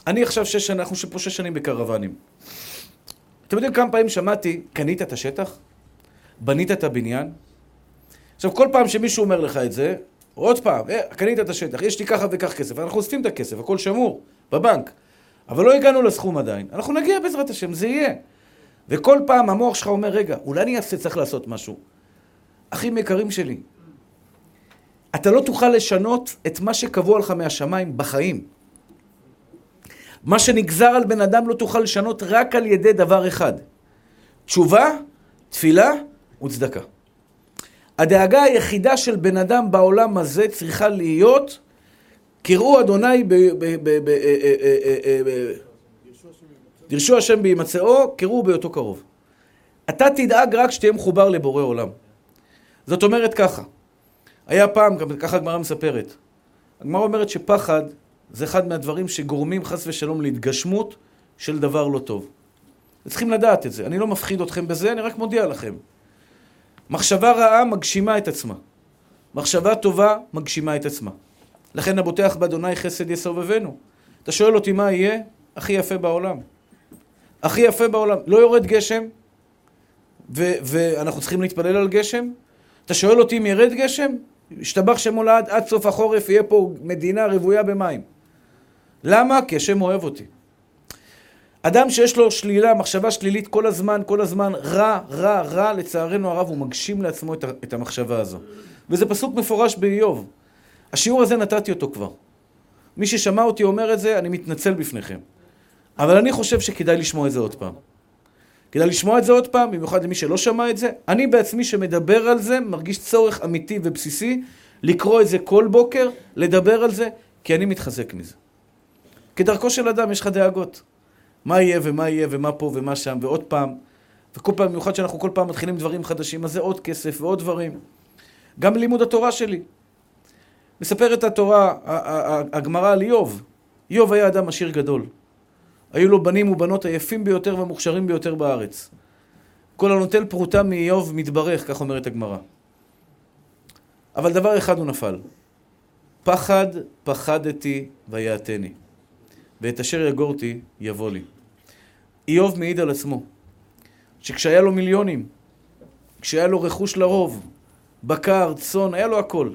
אני עכשיו שש שנים, אנחנו פה שש שנים בקרוונים. אתם יודעים כמה פעמים שמעתי, קנית את השטח? בנית את הבניין? עכשיו, כל פעם שמישהו אומר לך את זה, עוד פעם, אה, קנית את השטח, יש לי ככה וכך כסף, אנחנו אוספים את הכסף, הכל שמור, בבנק. אבל לא הגענו לסכום עדיין. אנחנו נגיע בעזרת השם, זה יהיה. וכל פעם המוח שלך אומר, רגע, אולי אני אעשה, צריך לעשות משהו. אחים יקרים שלי, אתה לא תוכל לשנות את מה שקבוע לך מהשמיים בחיים. מה שנגזר על בן אדם לא תוכל לשנות רק על ידי דבר אחד. תשובה, תפילה וצדקה. הדאגה היחידה של בן אדם בעולם הזה צריכה להיות קראו אדוני ב... דרשו השם בהימצאו, קראו בהיותו קרוב. אתה תדאג רק שתהיה מחובר לבורא עולם. זאת אומרת ככה, היה פעם, ככה הגמרא מספרת, הגמרא אומרת שפחד זה אחד מהדברים שגורמים חס ושלום להתגשמות של דבר לא טוב. צריכים לדעת את זה. אני לא מפחיד אתכם בזה, אני רק מודיע לכם. מחשבה רעה מגשימה את עצמה. מחשבה טובה מגשימה את עצמה. לכן הבוטח באדוני חסד יסובבנו. אתה שואל אותי מה יהיה? הכי יפה בעולם. הכי יפה בעולם. לא יורד גשם, ו- ואנחנו צריכים להתפלל על גשם. אתה שואל אותי אם ירד גשם? השתבח שמו לעד, עד סוף החורף יהיה פה מדינה רוויה במים. למה? כי השם אוהב אותי. אדם שיש לו שלילה, מחשבה שלילית כל הזמן, כל הזמן, רע, רע, רע, לצערנו הרב, הוא מגשים לעצמו את המחשבה הזו. וזה פסוק מפורש באיוב. השיעור הזה נתתי אותו כבר. מי ששמע אותי אומר את זה, אני מתנצל בפניכם. אבל אני חושב שכדאי לשמוע את זה עוד פעם. כדאי לשמוע את זה עוד פעם, במיוחד למי שלא שמע את זה. אני בעצמי שמדבר על זה, מרגיש צורך אמיתי ובסיסי לקרוא את זה כל בוקר, לדבר על זה, כי אני מתחזק מזה. כדרכו של אדם, יש לך דאגות. מה יהיה ומה יהיה ומה פה ומה שם, ועוד פעם. וכל פעם, במיוחד שאנחנו כל פעם מתחילים דברים חדשים, אז זה עוד כסף ועוד דברים. גם בלימוד התורה שלי. מספרת התורה, הגמרא על איוב. איוב היה אדם עשיר גדול. היו לו בנים ובנות היפים ביותר והמוכשרים ביותר בארץ. כל הנוטל פרוטה מאיוב מתברך, כך אומרת הגמרא. אבל דבר אחד הוא נפל. פחד פחדתי ויעתני, ואת אשר יגורתי יבוא לי. איוב מעיד על עצמו, שכשהיה לו מיליונים, כשהיה לו רכוש לרוב, בקר, צאן, היה לו הכל.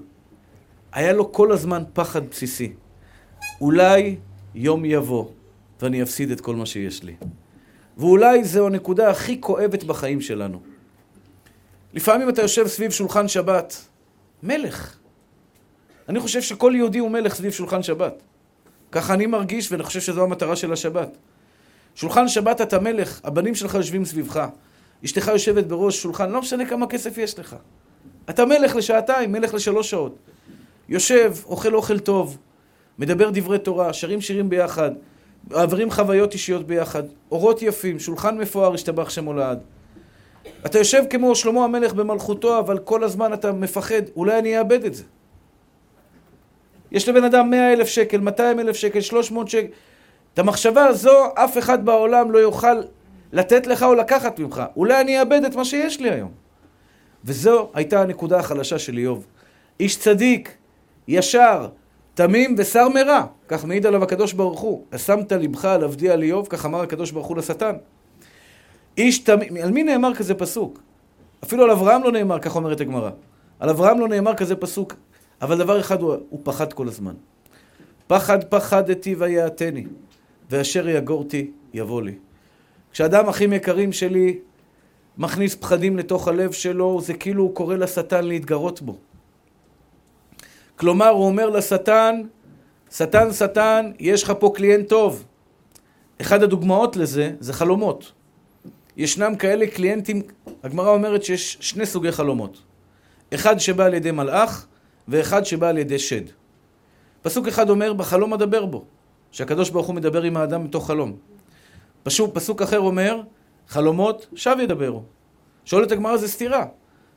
היה לו כל הזמן פחד בסיסי. אולי יום יבוא ואני אפסיד את כל מה שיש לי. ואולי זו הנקודה הכי כואבת בחיים שלנו. לפעמים אתה יושב סביב שולחן שבת, מלך. אני חושב שכל יהודי הוא מלך סביב שולחן שבת. ככה אני מרגיש, ואני חושב שזו המטרה של השבת. שולחן שבת אתה מלך, הבנים שלך יושבים סביבך. אשתך יושבת בראש שולחן, לא משנה כמה כסף יש לך. אתה מלך לשעתיים, מלך לשלוש שעות. יושב, אוכל אוכל טוב, מדבר דברי תורה, שרים שירים ביחד, מעברים חוויות אישיות ביחד, אורות יפים, שולחן מפואר, השתבח שם הולד. אתה יושב כמו שלמה המלך במלכותו, אבל כל הזמן אתה מפחד, אולי אני אאבד את זה. יש לבן אדם מאה אלף שקל, מאתיים אלף שקל, שלוש מאות שקל. את המחשבה הזו, אף אחד בעולם לא יוכל לתת לך או לקחת ממך. אולי אני אאבד את מה שיש לי היום. וזו הייתה הנקודה החלשה של איוב. איש צדיק, ישר, תמים ושר מרע, כך מעיד עליו הקדוש ברוך הוא. אשמת לבך על עבדי על איוב, כך אמר הקדוש ברוך הוא לשטן. איש תמים, על מי נאמר כזה פסוק? אפילו על אברהם לא נאמר, כך אומרת הגמרא. על אברהם לא נאמר כזה פסוק, אבל דבר אחד הוא, הוא פחד כל הזמן. פחד פחדתי ויעתני, ואשר יגורתי יבוא לי. כשאדם אחים יקרים שלי מכניס פחדים לתוך הלב שלו, זה כאילו הוא קורא לשטן להתגרות בו. כלומר, הוא אומר לשטן, שטן, שטן, יש לך פה קליינט טוב. אחד הדוגמאות לזה זה חלומות. ישנם כאלה קליינטים, הגמרא אומרת שיש שני סוגי חלומות. אחד שבא על ידי מלאך, ואחד שבא על ידי שד. פסוק אחד אומר, בחלום אדבר בו, שהקדוש ברוך הוא מדבר עם האדם מתוך חלום. פסוק, פסוק אחר אומר, חלומות שב ידברו. שואלת הגמרא זה סתירה.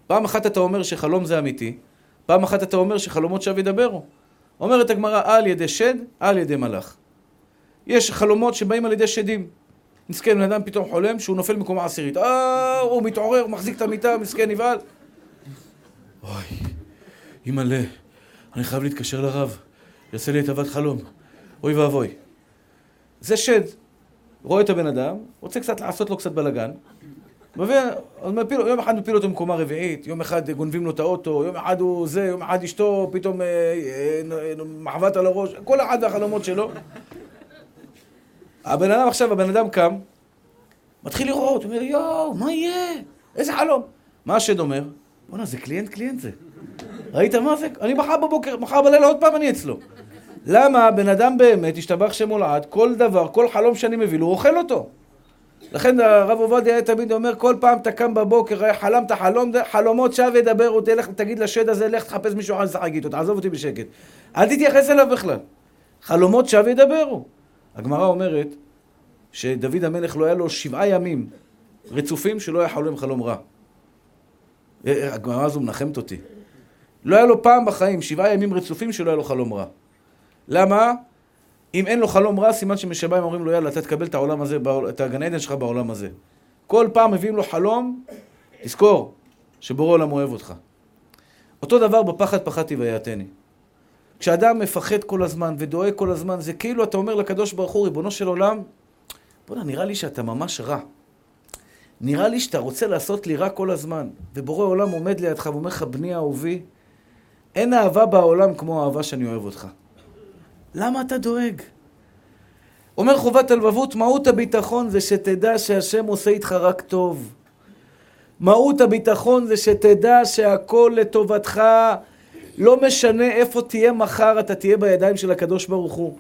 פעם אחת אתה אומר שחלום זה אמיתי, פעם אחת אתה אומר שחלומות שב ידברו. אומרת הגמרא, על ידי שד, על ידי מלאך. יש חלומות שבאים על ידי שדים. מסכן, בן אדם פתאום חולם שהוא נופל מקומה עשירית. אה, הוא מתעורר, מחזיק את המיטה, מסכן, נבהל. אוי, אימא'לה, אני חייב להתקשר לרב, יעשה לי את אהבת חלום. אוי ואבוי. זה שד. רואה את הבן אדם, רוצה קצת לעשות לו קצת בלאגן, מביא, יום אחד מפיל אותו מקומה רביעית, יום אחד גונבים לו את האוטו, יום אחד הוא זה, יום אחד אשתו פתאום אה, אה, מחבת על הראש, כל אחד והחלומות שלו. הבן אדם עכשיו, הבן אדם קם, מתחיל לראות, הוא אומר, יואו, מה יהיה? איזה חלום? מה השד אומר? בואנה, זה קליינט קליינט זה. ראית מה זה? אני מחר בבוקר, מחר בלילה עוד פעם אני אצלו. למה בן אדם באמת, השתבח שמו לעד, כל דבר, כל חלום שאני מביא לו, הוא אוכל אותו. לכן הרב עובדיה היה תמיד אומר, כל פעם אתה קם בבוקר, חלמת חלום, חלומות שווא ידברו, תלך, תגיד לשד הזה, לך תחפש מישהו אחר לשחק איתו, תעזוב אותי בשקט. אל תתייחס אליו בכלל. חלומות שווא ידברו. הגמרא אומרת שדוד המלך לא היה לו שבעה ימים רצופים שלא היה חולם חלום רע. הגמרא הזו מנחמת אותי. לא היה לו פעם בחיים שבעה ימים רצופים שלא היה לו חלום רע. למה? אם אין לו חלום רע, סימן שמשביים אומרים לו, יאללה, אתה תקבל את העולם הזה, את הגן עדן שלך בעולם הזה. כל פעם מביאים לו חלום, תזכור שבורא עולם אוהב אותך. אותו דבר בפחד פחדתי ויעתני. כשאדם מפחד כל הזמן ודואג כל הזמן, זה כאילו אתה אומר לקדוש ברוך הוא, ריבונו של עולם, בוא'נה, נראה לי שאתה ממש רע. נראה לי שאתה רוצה לעשות לי רע כל הזמן. ובורא עולם עומד לידך ואומר לך, בני אהובי, אין אהבה בעולם כמו האהבה שאני אוהב אותך. למה אתה דואג? אומר חובת הלבבות, מהות הביטחון זה שתדע שהשם עושה איתך רק טוב. מהות הביטחון זה שתדע שהכל לטובתך, לא משנה איפה תהיה מחר, אתה תהיה בידיים של הקדוש ברוך הוא.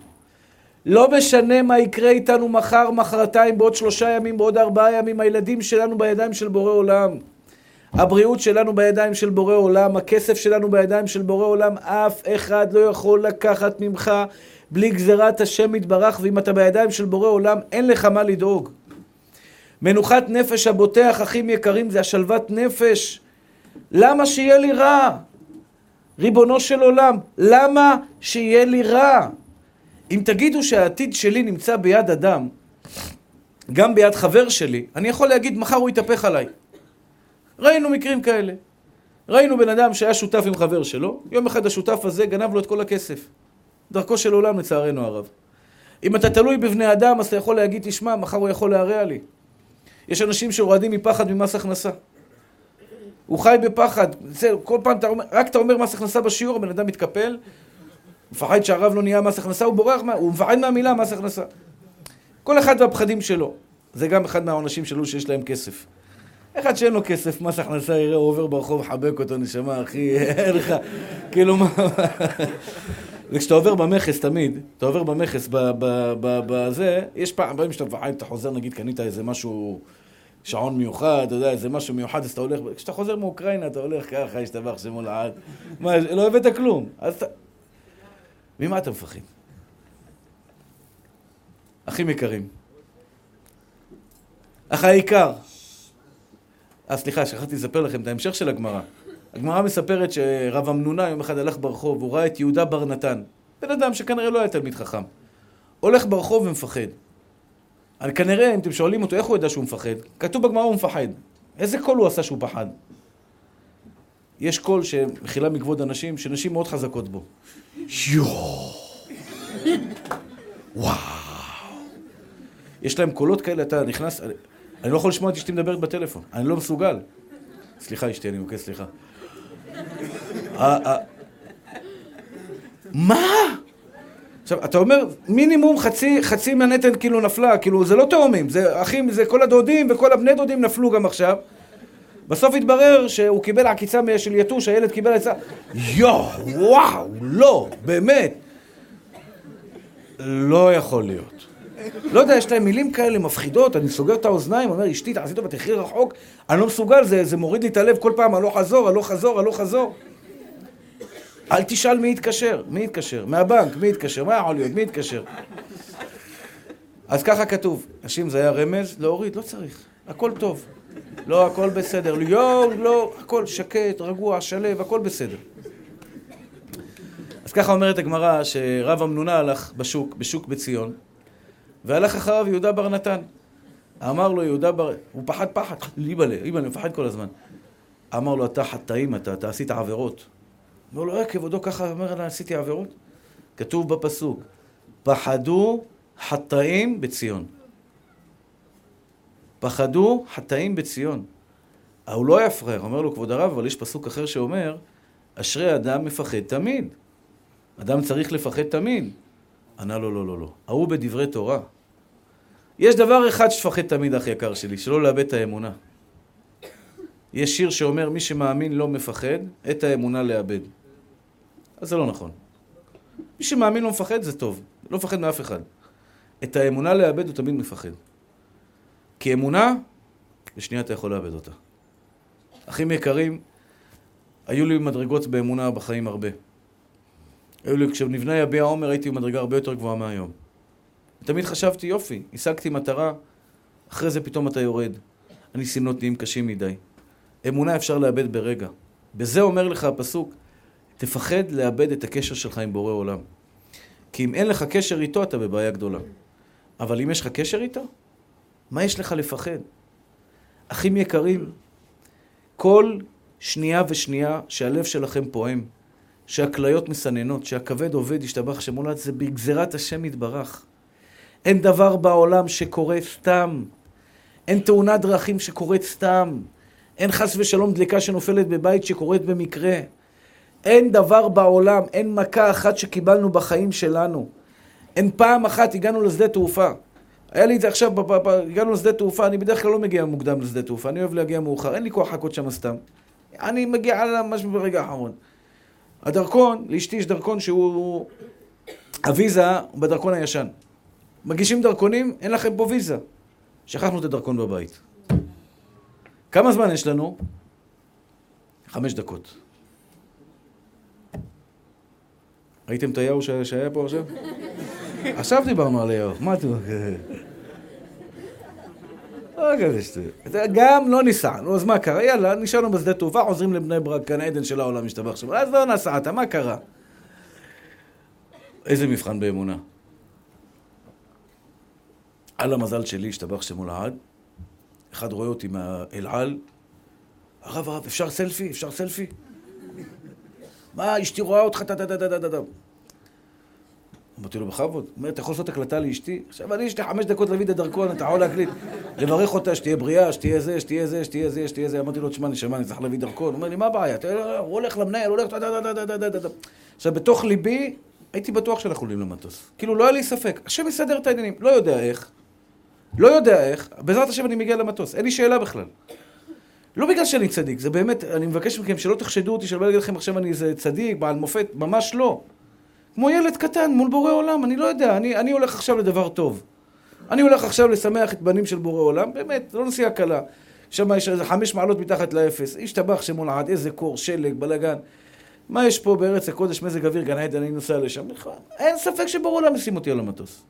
לא משנה מה יקרה איתנו מחר, מחרתיים, בעוד שלושה ימים, בעוד ארבעה ימים, הילדים שלנו בידיים של בורא עולם. הבריאות שלנו בידיים של בורא עולם, הכסף שלנו בידיים של בורא עולם, אף אחד לא יכול לקחת ממך בלי גזירת השם יתברך, ואם אתה בידיים של בורא עולם, אין לך מה לדאוג. מנוחת נפש הבוטח, אחים יקרים, זה השלוות נפש. למה שיהיה לי רע? ריבונו של עולם, למה שיהיה לי רע? אם תגידו שהעתיד שלי נמצא ביד אדם, גם ביד חבר שלי, אני יכול להגיד, מחר הוא יתהפך עליי. ראינו מקרים כאלה. ראינו בן אדם שהיה שותף עם חבר שלו, יום אחד השותף הזה גנב לו את כל הכסף. דרכו של עולם לצערנו הרב. אם אתה תלוי בבני אדם, אז אתה יכול להגיד, תשמע, מחר הוא יכול להרע לי. יש אנשים שרועדים מפחד ממס הכנסה. הוא חי בפחד. זה, כל פעם אתה אומר, רק אתה אומר מס הכנסה בשיעור, הבן אדם מתקפל, מפחד שהרב לא נהיה מס הכנסה, הוא בורח, הוא מפחד מהמילה מס הכנסה. כל אחד והפחדים שלו. זה גם אחד מהעונשים שלו שיש להם כסף. אחד שאין לו כסף, מס הכנסה יראה, הוא עובר ברחוב, חבק אותו, נשמה, אחי, אין לך, כאילו מה... וכשאתה עובר במכס תמיד, אתה עובר במכס בזה, יש פעם, פעמים שאתה מפחד, אתה חוזר, נגיד, קנית איזה משהו, שעון מיוחד, אתה יודע, איזה משהו מיוחד, אז אתה הולך, כשאתה חוזר מאוקראינה, אתה הולך ככה, השתבח שמו לעד. מה, לא הבאת כלום. אז אתה... ממה אתה מפחד? אחים יקרים. אך העיקר, אה, סליחה, שכחתי לספר לכם את ההמשך של הגמרא. הגמרא מספרת שרב אמנונה יום אחד הלך ברחוב, הוא ראה את יהודה בר נתן. בן אדם שכנראה לא היה תלמיד חכם. הולך ברחוב ומפחד. אבל כנראה, אם אתם שואלים אותו איך הוא ידע שהוא מפחד, כתוב בגמרא הוא מפחד. איזה קול הוא עשה שהוא פחד? יש קול שמכילה מכבוד אנשים, שנשים מאוד חזקות בו. יואו! וואו! יש להם קולות כאלה, אתה נכנס... אני לא יכול לשמוע את אשתי מדברת בטלפון, אני לא מסוגל. סליחה אשתי, אני מבקש סליחה. מה? עכשיו, אתה אומר, מינימום חצי, חצי מהנטל כאילו נפלה, כאילו זה לא תאומים, זה אחים, זה כל הדודים וכל הבני דודים נפלו גם עכשיו. בסוף התברר שהוא קיבל עקיצה של יתוש, הילד קיבל עצה. יואו, וואו, לא, באמת. לא יכול להיות. לא יודע, יש להם מילים כאלה מפחידות, אני סוגר את האוזניים, אומר, אשתי, תעשי טובה, תחי רחוק, אני לא מסוגל, זה, זה מוריד לי את הלב כל פעם, הלוך חזור, הלוך חזור, הלוך חזור. אל תשאל מי יתקשר, מי יתקשר? מהבנק, מי יתקשר? מה יכול להיות? מי יתקשר? אז ככה כתוב, נשים זה היה רמז, להוריד, לא צריך, הכל טוב. לא, הכל בסדר. יואו, לא, הכל שקט, רגוע, שלב, הכל בסדר. אז ככה אומרת הגמרא שרב אמנונה הלך בשוק, בשוק בציון, והלך אחריו יהודה בר נתן. אמר לו יהודה בר... הוא פחד פחד, איבאלה, איבאלה, מפחד כל הזמן. אמר לו, אתה חטאים, אתה, אתה עשית עבירות. אמר לו, אה, כבודו ככה אומר, אני עשיתי עבירות? כתוב בפסוק, פחדו חטאים בציון. פחדו חטאים בציון. הוא לא היה פראייר, אומר לו, כבוד הרב, אבל יש פסוק אחר שאומר, אשרי אדם מפחד תמיד. אדם צריך לפחד תמיד. ענה לו, לא, לא, לא. ההוא בדברי תורה. יש דבר אחד שתפחד תמיד, אח יקר שלי, שלא לאבד את האמונה. יש שיר שאומר, מי שמאמין לא מפחד, את האמונה לאבד. אז זה לא נכון. מי שמאמין לא מפחד זה טוב, לא מפחד מאף אחד. את האמונה לאבד הוא תמיד מפחד. כי אמונה, בשנייה אתה יכול לאבד אותה. אחים יקרים, היו לי מדרגות באמונה בחיים הרבה. כשנבנה יביע עומר הייתי במדרגה הרבה יותר גבוהה מהיום. תמיד חשבתי, יופי, השגתי מטרה, אחרי זה פתאום אתה יורד. הניסיונות נהיים קשים מדי. אמונה אפשר לאבד ברגע. בזה אומר לך הפסוק, תפחד לאבד את הקשר שלך עם בורא עולם. כי אם אין לך קשר איתו, אתה בבעיה גדולה. אבל אם יש לך קשר איתו, מה יש לך לפחד? אחים יקרים, כל שנייה ושנייה שהלב שלכם פועם, שהכליות מסננות, שהכבד עובד, ישתבח שמולד, זה בגזירת השם יתברך. אין דבר בעולם שקורה סתם. אין תאונת דרכים שקורית סתם. אין חס ושלום דלקה שנופלת בבית שקורית במקרה. אין דבר בעולם, אין מכה אחת שקיבלנו בחיים שלנו. אין פעם אחת הגענו לשדה תעופה. היה לי את זה עכשיו, הגענו לשדה תעופה, אני בדרך כלל לא מגיע מוקדם לשדה תעופה, אני אוהב להגיע מאוחר, אין לי כוח לחכות שם סתם. אני מגיע על ברגע האחרון. הדרכון, לאשתי יש דרכון שהוא... הוויזה בדרכון הישן. מגישים דרכונים, אין לכם פה ויזה. שכחנו את הדרכון בבית. כמה זמן יש לנו? חמש דקות. ראיתם את היהו שהיה פה עכשיו? עכשיו דיברנו על היהו, מה אתם... גם לא ניסע, נו אז מה קרה? יאללה, נשארנו בשדה תעופה, חוזרים לבני ברק, גן עדן של העולם משתבח שם. אז לא נסעת, מה קרה? איזה מבחן באמונה. על המזל שלי, השתבח שמו לעד, אחד רואה אותי מהאל על, הרב, הרב, אפשר סלפי? אפשר סלפי? מה, אשתי רואה אותך, טה-טה-טה-טה-טה. אמרתי לו, בכבוד. הוא אומר, אתה יכול לעשות הקלטה לאשתי? עכשיו, אני, יש לי חמש דקות להביא את הדרכון, אתה יכול להקליט. לברך אותה, שתהיה בריאה, שתהיה זה, שתהיה זה, שתהיה זה, שתהיה זה. אמרתי לו, תשמע, נשמה, אני צריך להביא דרכון. הוא אומר לי, מה הבעיה? הוא הולך למנהל, הולך... עכשיו, בתוך ליבי, הייתי בטוח שאנחנו עולים למטוס. כאילו, לא היה לי ספק. השם יסדר את העניינים. לא יודע איך. לא יודע איך. בעזרת השם אני מגיע למטוס. אין לי שאלה בכלל. לא בגלל שאני צדיק, זה באמת, אני מבקש מכם שלא תחשדו אותי, שלא אגיד לכם עכשיו אני איזה צדיק, בעל מופת, ממש לא. כמו ילד קטן מול בורא עולם, אני לא יודע, אני, אני הולך עכשיו לדבר טוב. אני הולך עכשיו לשמח את בנים של בורא עולם, באמת, לא נסיעה קלה. שם יש איזה חמש מעלות מתחת לאפס, איש טבח שמו לעד, איזה קור, שלג, בלאגן. מה יש פה בארץ הקודש, מזג אוויר, גן עדן, אני נוסע לשם. נכון. אין ספק שבורא עולם ישים אותי על המטוס.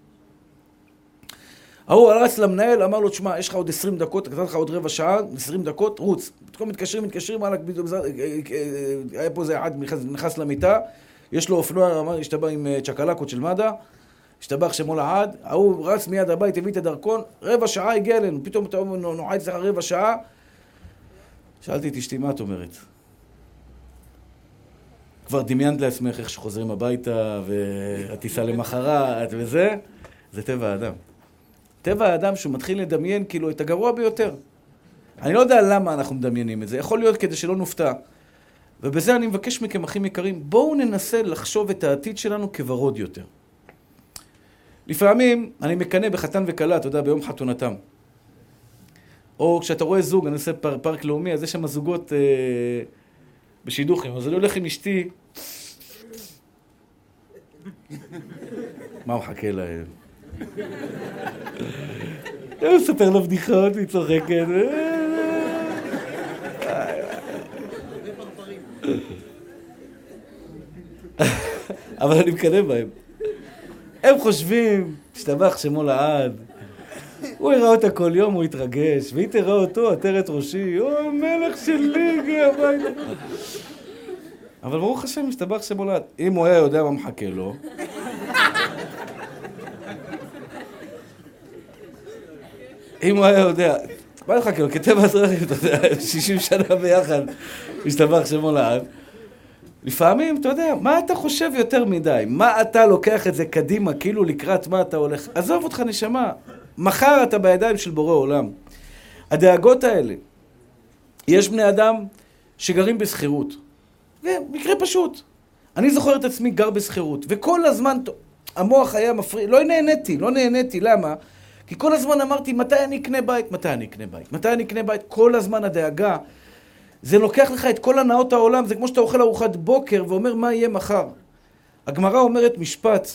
ההוא רץ למנהל, אמר לו, תשמע, יש לך עוד עשרים דקות, נתן לך עוד רבע שעה, עשרים דקות, רוץ. פתאום מתקשרים, מתקשרים, אה, אה, היה פה איזה אחד נכנס למיטה, יש לו אופנוע, אמר, השתבח עם אה, צ'קלקות של מד"א, השתבח שמו לעד, ההוא רץ מיד הבית, הביא את הדרכון, רבע שעה הגיע אלינו, פתאום אתה נועד אצלך רבע שעה. שאלתי את אשתי, מה את אומרת? כבר דמיינת לעצמך איך שחוזרים הביתה, והטיסה למחרת, וזה, זה טבע האדם. טבע האדם שהוא מתחיל לדמיין כאילו את הגרוע ביותר. אני לא יודע למה אנחנו מדמיינים את זה, יכול להיות כדי שלא נופתע. ובזה אני מבקש מכם, אחים יקרים, בואו ננסה לחשוב את העתיד שלנו כוורוד יותר. לפעמים אני מקנא בחתן וכלה, אתה יודע, ביום חתונתם. או כשאתה רואה זוג, אני עושה פאר, פארק לאומי, אז יש שם זוגות אה, בשידוכים. אז אני הולך עם אשתי. מה מחכה להם? הוא מספר לו בדיחות, היא צוחקת. אבל אני מקנא בהם. הם חושבים, השתבח שמו לעד. הוא יראה אותה כל יום, הוא יתרגש, והיא תראה אותו, עטרת ראשי, אוי, מלך שלי, הגיע הביתה. אבל ברוך השם, השתבח שמו לעד. אם הוא היה יודע מה מחכה לו... אם הוא היה יודע, מה לך כאילו, כטבע הדרכים, אתה יודע, 60 שנה ביחד, השתבח שמו לעד. לפעמים, אתה יודע, מה אתה חושב יותר מדי? מה אתה לוקח את זה קדימה, כאילו לקראת מה אתה הולך? עזוב אותך, נשמה. מחר אתה בידיים של בורא עולם. הדאגות האלה, יש בני אדם שגרים בשכירות. ומקרה פשוט. אני זוכר את עצמי גר בשכירות, וכל הזמן המוח היה מפריע, לא נהניתי, לא נהניתי, למה? כי כל הזמן אמרתי, מתי אני אקנה בית? מתי אני אקנה בית? מתי אני אקנה בית? כל הזמן הדאגה. זה לוקח לך את כל הנאות העולם, זה כמו שאתה אוכל ארוחת בוקר ואומר מה יהיה מחר. הגמרא אומרת משפט,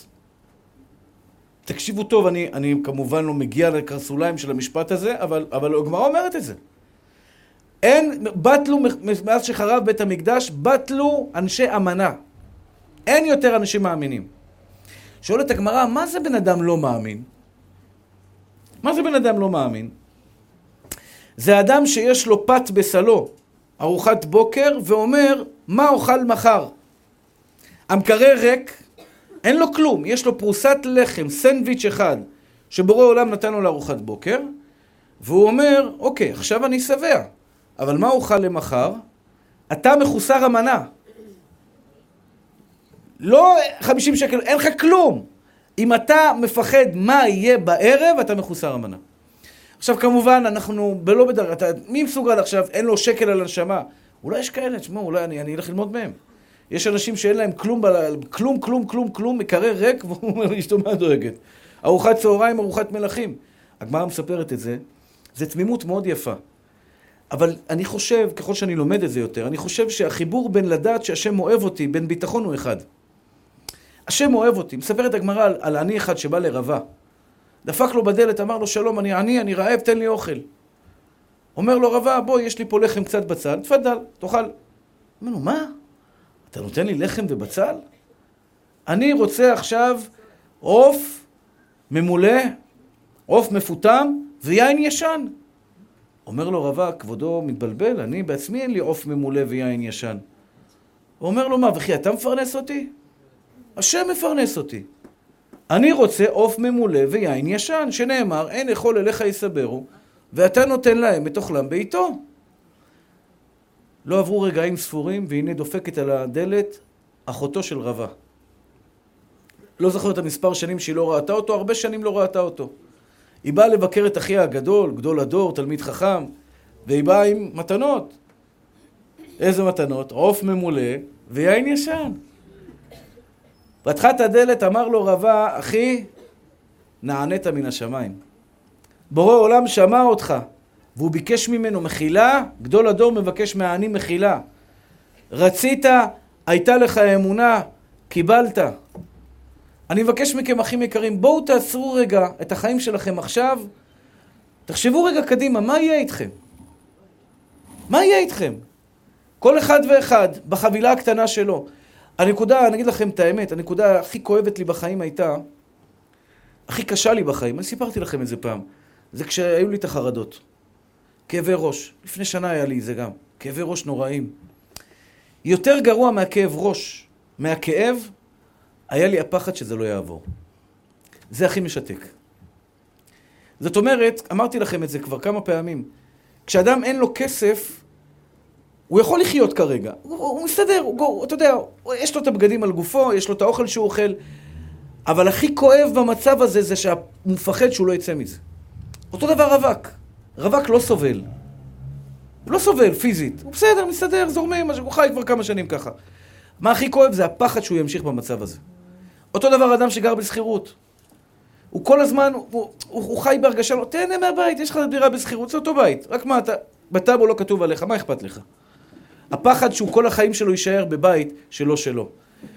תקשיבו טוב, אני, אני כמובן לא מגיע לקרסוליים של המשפט הזה, אבל, אבל הגמרא אומרת את זה. אין, בטלו, מאז שחרב בית המקדש, בטלו אנשי אמנה. אין יותר אנשים מאמינים. שואלת הגמרא, מה זה בן אדם לא מאמין? מה זה בן אדם לא מאמין? זה אדם שיש לו פת בסלו, ארוחת בוקר, ואומר, מה אוכל מחר? המקרר ריק, אין לו כלום, יש לו פרוסת לחם, סנדוויץ' אחד, שבורא עולם נתן לו לארוחת בוקר, והוא אומר, אוקיי, עכשיו אני שבע, אבל מה אוכל למחר? אתה מחוסר המנה. לא 50 שקל, אין לך כלום. אם אתה מפחד מה יהיה בערב, אתה מחוסר המנה. עכשיו כמובן, אנחנו בלא בדרגה, מי מסוגל עכשיו, אין לו שקל על הנשמה? אולי יש כאלה, תשמעו, אולי אני, אני אלך ללמוד מהם. יש אנשים שאין להם כלום, כלום, כלום, כלום, כלום, מקרר ריק, והוא אומר לאשתו מה דואגת? ארוחת צהריים, ארוחת מלכים. הגמרא מספרת את זה, זו תמימות מאוד יפה. אבל אני חושב, ככל שאני לומד את זה יותר, אני חושב שהחיבור בין לדעת שהשם אוהב אותי, בין ביטחון הוא אחד. השם אוהב אותי. מספרת הגמרא על, על עני אחד שבא לרבה. דפק לו בדלת, אמר לו, שלום, אני עני, אני רעב, תן לי אוכל. אומר לו, רבה, בוא, יש לי פה לחם קצת בצל, תפדל, תאכל. אומר לו, מה? אתה נותן לי לחם ובצל? אני רוצה עכשיו עוף ממולא, עוף מפוטם ויין ישן. אומר לו רבה, כבודו מתבלבל, אני בעצמי אין לי עוף ממולא ויין ישן. הוא אומר לו, מה, וכי אתה מפרנס אותי? השם מפרנס אותי. אני רוצה עוף ממולא ויין ישן, שנאמר, אין אכול אליך יסברו, ואתה נותן להם את אוכלם בעיתו. לא עברו רגעים ספורים, והנה דופקת על הדלת אחותו של רבה. לא זוכר את המספר שנים שהיא לא ראתה אותו, הרבה שנים לא ראתה אותו. היא באה לבקר את אחיה הגדול, גדול הדור, תלמיד חכם, והיא באה עם מתנות. איזה מתנות? עוף ממולא ויין ישן. פתחה את הדלת, אמר לו רבה, אחי, נענית מן השמיים. בורא עולם שמע אותך, והוא ביקש ממנו מחילה, גדול הדור מבקש מהעני מחילה. רצית, הייתה לך אמונה, קיבלת. אני מבקש מכם, אחים יקרים, בואו תעצרו רגע את החיים שלכם עכשיו, תחשבו רגע קדימה, מה יהיה איתכם? מה יהיה איתכם? כל אחד ואחד בחבילה הקטנה שלו. הנקודה, אני אגיד לכם את האמת, הנקודה הכי כואבת לי בחיים הייתה, הכי קשה לי בחיים, אני סיפרתי לכם את זה פעם, זה כשהיו לי את החרדות. כאבי ראש. לפני שנה היה לי זה גם. כאבי ראש נוראים. יותר גרוע מהכאב ראש, מהכאב, היה לי הפחד שזה לא יעבור. זה הכי משתק. זאת אומרת, אמרתי לכם את זה כבר כמה פעמים, כשאדם אין לו כסף, הוא יכול לחיות כרגע. הוא, הוא מסתדר, הוא, הוא, אתה יודע, יש לו את הבגדים על גופו, יש לו את האוכל שהוא אוכל, אבל הכי כואב במצב הזה זה שהוא מפחד שהוא לא יצא מזה. אותו דבר רווק. רווק לא סובל. הוא לא סובל פיזית. הוא בסדר, מסתדר, זורמים, הוא חי כבר כמה שנים ככה. מה הכי כואב זה הפחד שהוא ימשיך במצב הזה. אותו דבר אדם שגר בשכירות. הוא כל הזמן, הוא, הוא, הוא חי בהרגשה, לא, תהנה מהבית, יש לך דירה בשכירות, זה אותו בית. רק מה, אתה, בטאבו לא כתוב עליך, מה אכפת לך? הפחד שהוא כל החיים שלו יישאר בבית שלא שלו.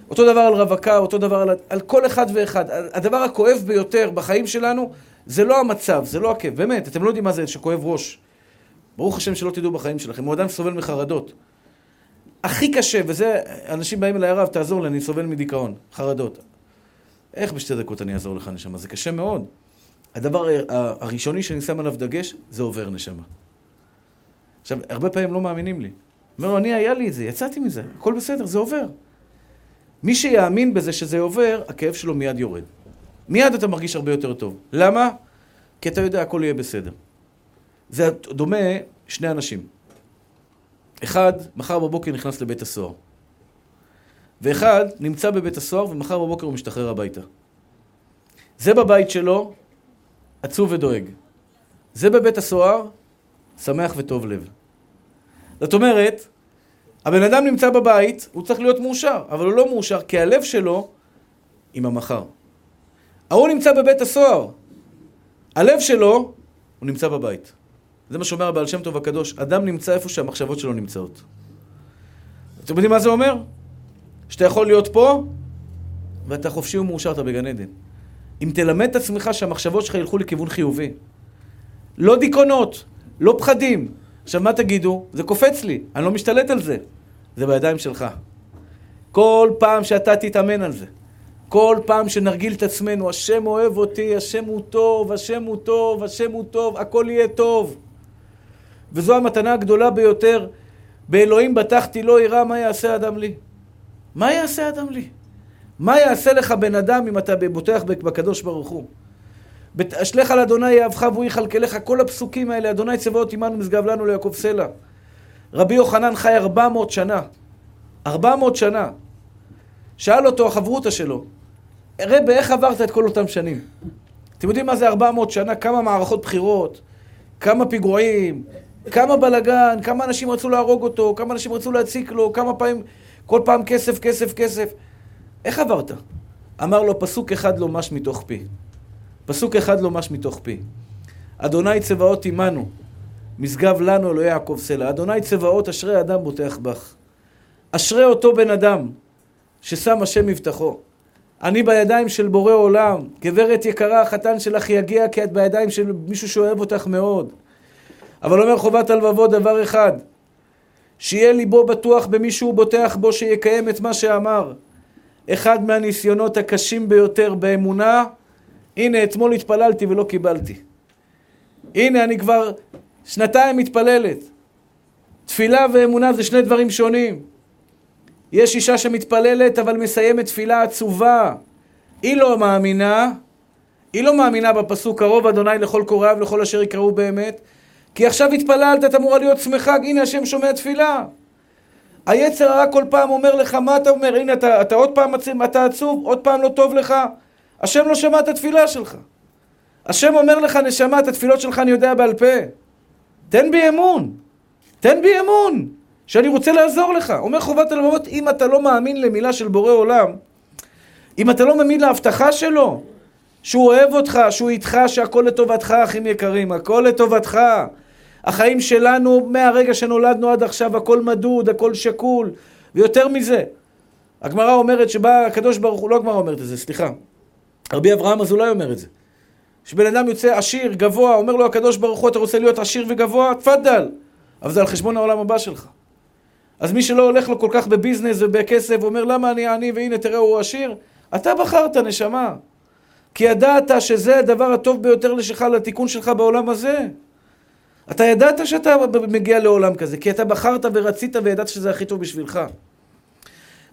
אותו דבר על רווקה, אותו דבר על, על כל אחד ואחד. הדבר הכואב ביותר בחיים שלנו זה לא המצב, זה לא הכאב. באמת, אתם לא יודעים מה זה שכואב ראש. ברוך השם שלא תדעו בחיים שלכם. הוא אדם סובל מחרדות. הכי קשה, וזה, אנשים באים אליי, הרב, תעזור לי, אני סובל מדיכאון, חרדות. איך בשתי דקות אני אעזור לך, נשמה? זה קשה מאוד. הדבר הראשוני שאני שם עליו דגש, זה עובר, נשמה. עכשיו, הרבה פעמים לא מאמינים לי. אומר לו, אני, היה לי את זה, יצאתי מזה, הכל בסדר, זה עובר. מי שיאמין בזה שזה עובר, הכאב שלו מיד יורד. מיד אתה מרגיש הרבה יותר טוב. למה? כי אתה יודע, הכל יהיה בסדר. זה דומה שני אנשים. אחד, מחר בבוקר נכנס לבית הסוהר. ואחד נמצא בבית הסוהר ומחר בבוקר הוא משתחרר הביתה. זה בבית שלו, עצוב ודואג. זה בבית הסוהר, שמח וטוב לב. זאת אומרת, הבן אדם נמצא בבית, הוא צריך להיות מאושר, אבל הוא לא מאושר כי הלב שלו עם המחר. ההוא נמצא בבית הסוהר, הלב שלו, הוא נמצא בבית. זה מה שאומר הבעל שם טוב הקדוש, אדם נמצא איפה שהמחשבות שלו נמצאות. אתם יודעים מה זה אומר? שאתה יכול להיות פה, ואתה חופשי ומאושר, אתה בגן עדן. אם תלמד את עצמך שהמחשבות שלך ילכו לכיוון חיובי. לא דיכאונות, לא פחדים. עכשיו, מה תגידו? זה קופץ לי, אני לא משתלט על זה. זה בידיים שלך. כל פעם שאתה תתאמן על זה, כל פעם שנרגיל את עצמנו, השם אוהב אותי, השם הוא טוב, השם הוא טוב, השם הוא טוב, הכל יהיה טוב. וזו המתנה הגדולה ביותר. באלוהים בטחתי לא יראה מה יעשה אדם לי. מה יעשה אדם לי? מה יעשה לך בן אדם אם אתה בוטח בקדוש ברוך הוא? אשליך על אדוני יאהבך והוא יכלכלך. כל הפסוקים האלה, אדוני צבאות עמנו משגב לנו ליעקב סלע. רבי יוחנן חי ארבע מאות שנה. ארבע מאות שנה. שאל אותו החברותא שלו, רבי, איך עברת את כל אותם שנים? אתם יודעים מה זה ארבע מאות שנה? כמה מערכות בחירות, כמה פיגועים, כמה בלאגן, כמה אנשים רצו להרוג אותו, כמה אנשים רצו להציק לו, כמה פעמים, כל פעם כסף, כסף, כסף. איך עברת? אמר לו, פסוק אחד לא מש מתוך פי. פסוק אחד לא מש מתוך פי. אדוני צבאות עמנו, משגב לנו אלוהי יעקב סלע. אדוני צבאות אשרי אדם בוטח בך. אשרי אותו בן אדם ששם השם מבטחו. אני בידיים של בורא עולם. גברת יקרה, החתן שלך יגיע כי את בידיים של מישהו שאוהב אותך מאוד. אבל אומר חובת הלבבות דבר אחד, שיהיה ליבו בטוח במי שהוא בוטח בו שיקיים את מה שאמר. אחד מהניסיונות הקשים ביותר באמונה, הנה אתמול התפללתי ולא קיבלתי. הנה אני כבר שנתיים מתפללת. תפילה ואמונה זה שני דברים שונים. יש אישה שמתפללת אבל מסיימת תפילה עצובה. היא לא מאמינה, היא לא מאמינה בפסוק קרוב אדוני לכל קוראיו לכל אשר יקראו באמת, כי עכשיו התפללת, את אמורה להיות שמחה, הנה השם שומע תפילה. היצר הרע כל פעם אומר לך, מה אתה אומר? הנה, אתה, אתה עוד פעם אתה עצוב, עוד פעם לא טוב לך. השם לא שמע את התפילה שלך. השם אומר לך, נשמה, את התפילות שלך אני יודע בעל פה. תן בי אמון. תן בי אמון. שאני רוצה לעזור לך. אומר חובת הלבבות, אם אתה לא מאמין למילה של בורא עולם, אם אתה לא מאמין להבטחה שלו, שהוא אוהב אותך, שהוא איתך, שהכל לטובתך, אחים יקרים, הכל לטובתך. החיים שלנו, מהרגע שנולדנו עד עכשיו, הכל מדוד, הכל שקול, ויותר מזה. הגמרא אומרת שבא הקדוש ברוך הוא, לא הגמרא אומרת את זה, סליחה. רבי אברהם אזולאי אומר את זה. שבן אדם יוצא עשיר, גבוה, אומר לו הקדוש ברוך הוא, אתה רוצה להיות עשיר וגבוה? תפאדל. אבל זה על חשבון העולם הבא שלך. אז מי שלא הולך לו כל כך בביזנס ובכסף, אומר למה אני עני והנה תראה הוא עשיר, אתה בחרת נשמה. כי ידעת שזה הדבר הטוב ביותר לשך לתיקון שלך בעולם הזה. אתה ידעת שאתה מגיע לעולם כזה, כי אתה בחרת ורצית וידעת שזה הכי טוב בשבילך.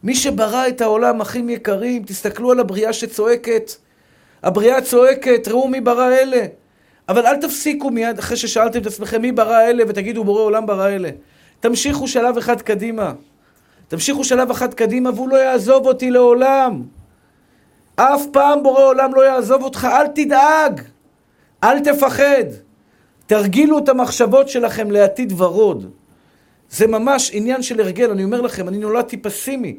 מי שברא את העולם, אחים יקרים, תסתכלו על הבריאה שצועקת. הבריאה צועקת, ראו מי ברא אלה. אבל אל תפסיקו מיד אחרי ששאלתם את עצמכם מי ברא אלה ותגידו בורא עולם ברא אלה. תמשיכו שלב אחד קדימה. תמשיכו שלב אחד קדימה והוא לא יעזוב אותי לעולם. אף פעם בורא עולם לא יעזוב אותך, אל תדאג, אל תפחד. תרגילו את המחשבות שלכם לעתיד ורוד. זה ממש עניין של הרגל, אני אומר לכם, אני נולדתי פסימי.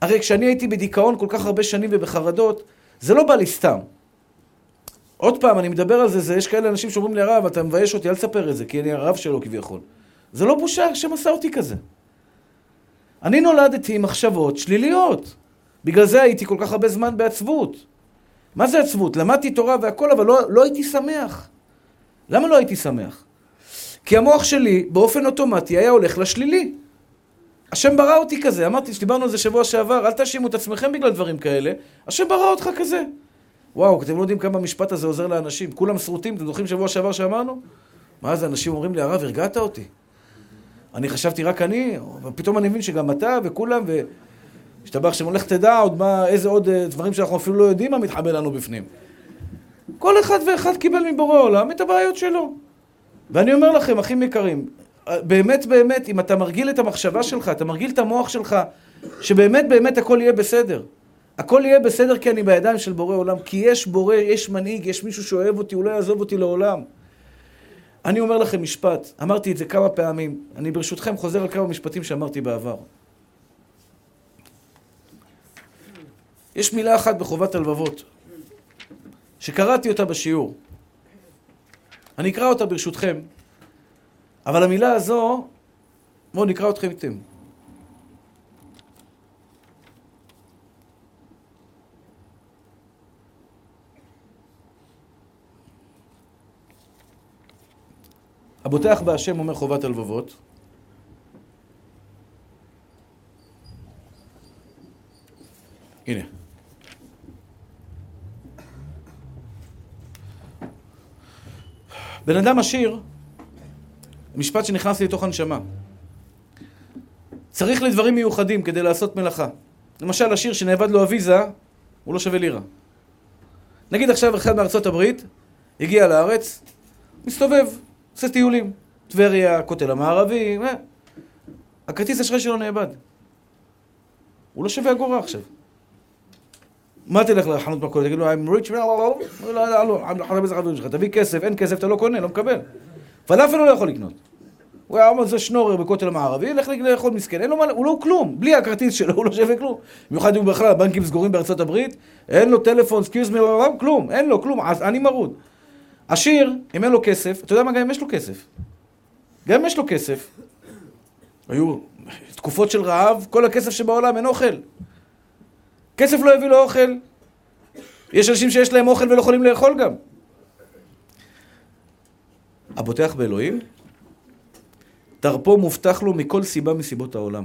הרי כשאני הייתי בדיכאון כל כך הרבה שנים ובחרדות, זה לא בא לי סתם. עוד פעם, אני מדבר על זה, זה יש כאלה אנשים שאומרים לי, הרב, אתה מבייש אותי, אל תספר את זה, כי אני הרב שלו כביכול. זה לא בושה שמסע אותי כזה. אני נולדתי עם מחשבות שליליות. בגלל זה הייתי כל כך הרבה זמן בעצבות. מה זה עצבות? למדתי תורה והכל, אבל לא, לא הייתי שמח. למה לא הייתי שמח? כי המוח שלי באופן אוטומטי היה הולך לשלילי. השם ברא אותי כזה, אמרתי, דיברנו על זה שבוע שעבר, אל תאשימו את עצמכם בגלל דברים כאלה, השם ברא אותך כזה. וואו, אתם לא יודעים כמה המשפט הזה עוזר לאנשים. כולם שרוטים, אתם זוכרים שבוע שעבר שאמרנו? מה זה, אנשים אומרים לי, הרב, הרגעת אותי. אני חשבתי רק אני, ופתאום אני מבין שגם אתה וכולם, והשתבח שם הולך תדע עוד מה, איזה עוד אה, דברים שאנחנו אפילו לא יודעים מה מתחבא לנו בפנים. כל אחד ואחד קיבל מבורא עולם את הבעיות שלו. ואני אומר לכם, אחים יקרים, באמת באמת, אם אתה מרגיל את המחשבה שלך, אתה מרגיל את המוח שלך, שבאמת באמת הכל יהיה בסדר. הכל יהיה בסדר כי אני בידיים של בורא עולם, כי יש בורא, יש מנהיג, יש מישהו שאוהב אותי, הוא לא יעזוב אותי לעולם. אני אומר לכם משפט, אמרתי את זה כמה פעמים, אני ברשותכם חוזר על כמה משפטים שאמרתי בעבר. יש מילה אחת בחובת הלבבות, שקראתי אותה בשיעור. אני אקרא אותה ברשותכם, אבל המילה הזו, בואו נקרא אתכם איתם. הבוטח בהשם אומר חובת הלבבות. הנה. בן אדם עשיר, משפט שנכנס לי לתוך הנשמה. צריך לדברים מיוחדים כדי לעשות מלאכה. למשל, עשיר שנאבד לו אביזה, הוא לא שווה לירה. נגיד עכשיו אחד מארצות הברית, הגיע לארץ, מסתובב, עושה טיולים. טבריה, הכותל המערבי, מה? הכרטיס אשראי שלו נאבד. הוא לא שווה אגורה עכשיו. מה תלך לחנות מכולת? תגיד לו, I'm rich, לא, לא, לא, תביא כסף, אין כסף, אתה לא קונה, לא מקבל. פלאפל הוא לא יכול לקנות. הוא היה אומר, זה שנורר בכותל המערבי, לך לאכול מסכן, אין לו מה, הוא לא כלום, בלי הכרטיס שלו הוא לא שווה כלום. במיוחד אם בכלל הבנקים סגורים בארצות הברית, אין לו טלפון, excuse me, כלום, אין לו, כלום, עני מרוד. עשיר, אם אין לו כסף, אתה יודע מה, גם אם יש לו כסף. גם אם יש לו כסף, היו תקופות של רעב, כל הכסף שבעולם אין אוכל. כסף לא הביא לו אוכל, יש אנשים שיש להם אוכל ולא יכולים לאכול גם. הבוטח באלוהים, תרפו מובטח לו מכל סיבה מסיבות העולם.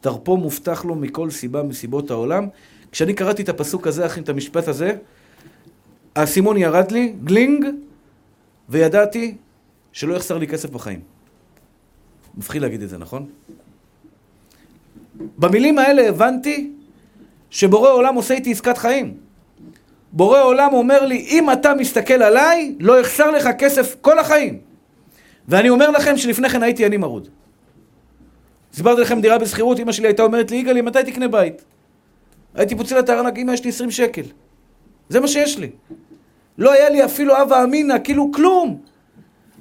תרפו מובטח לו מכל סיבה מסיבות העולם. כשאני קראתי את הפסוק הזה, אחי, את המשפט הזה, האסימון ירד לי, גלינג, וידעתי שלא יחסר לי כסף בחיים. מפחיד להגיד את זה, נכון? במילים האלה הבנתי שבורא עולם עושה איתי עסקת חיים. בורא עולם אומר לי, אם אתה מסתכל עליי, לא יחסר לך כסף כל החיים. ואני אומר לכם שלפני כן הייתי אני מרוד. סיפרתי לכם דירה בשכירות, אמא שלי הייתה אומרת לי, יגאלי, מתי תקנה בית? הייתי פוצל את הארנק, אמא, יש לי 20 שקל. זה מה שיש לי. לא היה לי אפילו הווה אמינא, כאילו כלום.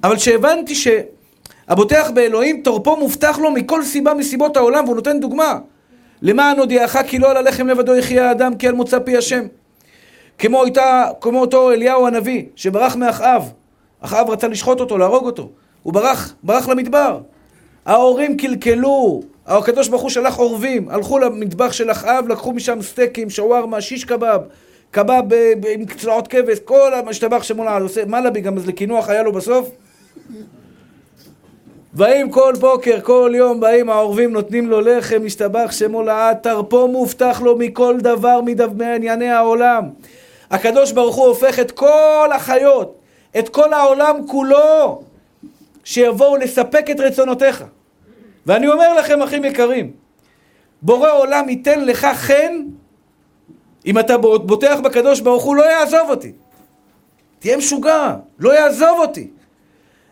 אבל כשהבנתי שהבוטח באלוהים, תורפו מובטח לו מכל סיבה מסיבות העולם, והוא נותן דוגמה. למען הודיעך כי לא על הלחם לבדו יחיה האדם, כי על מוצא פי השם. כמו, איתה, כמו אותו אליהו הנביא, שברח מאחאב. אחאב רצה לשחוט אותו, להרוג אותו. הוא ברח, ברח למדבר. ההורים קלקלו, הקדוש ברוך הוא שלח עורבים, הלכו למטבח של אחאב, לקחו משם סטייקים, שווארמה, שיש קבב, קבב עם צלעות כבש, כל המשתבח שמולה, עושה מלאבי, גם אז לקינוח היה לו בסוף. באים כל בוקר, כל יום, באים העורבים, נותנים לו לחם, משתבח שמו לעד, תרפו מובטח לו מכל דבר מענייני העולם. הקדוש ברוך הוא הופך את כל החיות, את כל העולם כולו, שיבואו לספק את רצונותיך. ואני אומר לכם, אחים יקרים, בורא עולם ייתן לך חן, אם אתה בוטח בקדוש ברוך הוא, לא יעזוב אותי. תהיה משוגע, לא יעזוב אותי.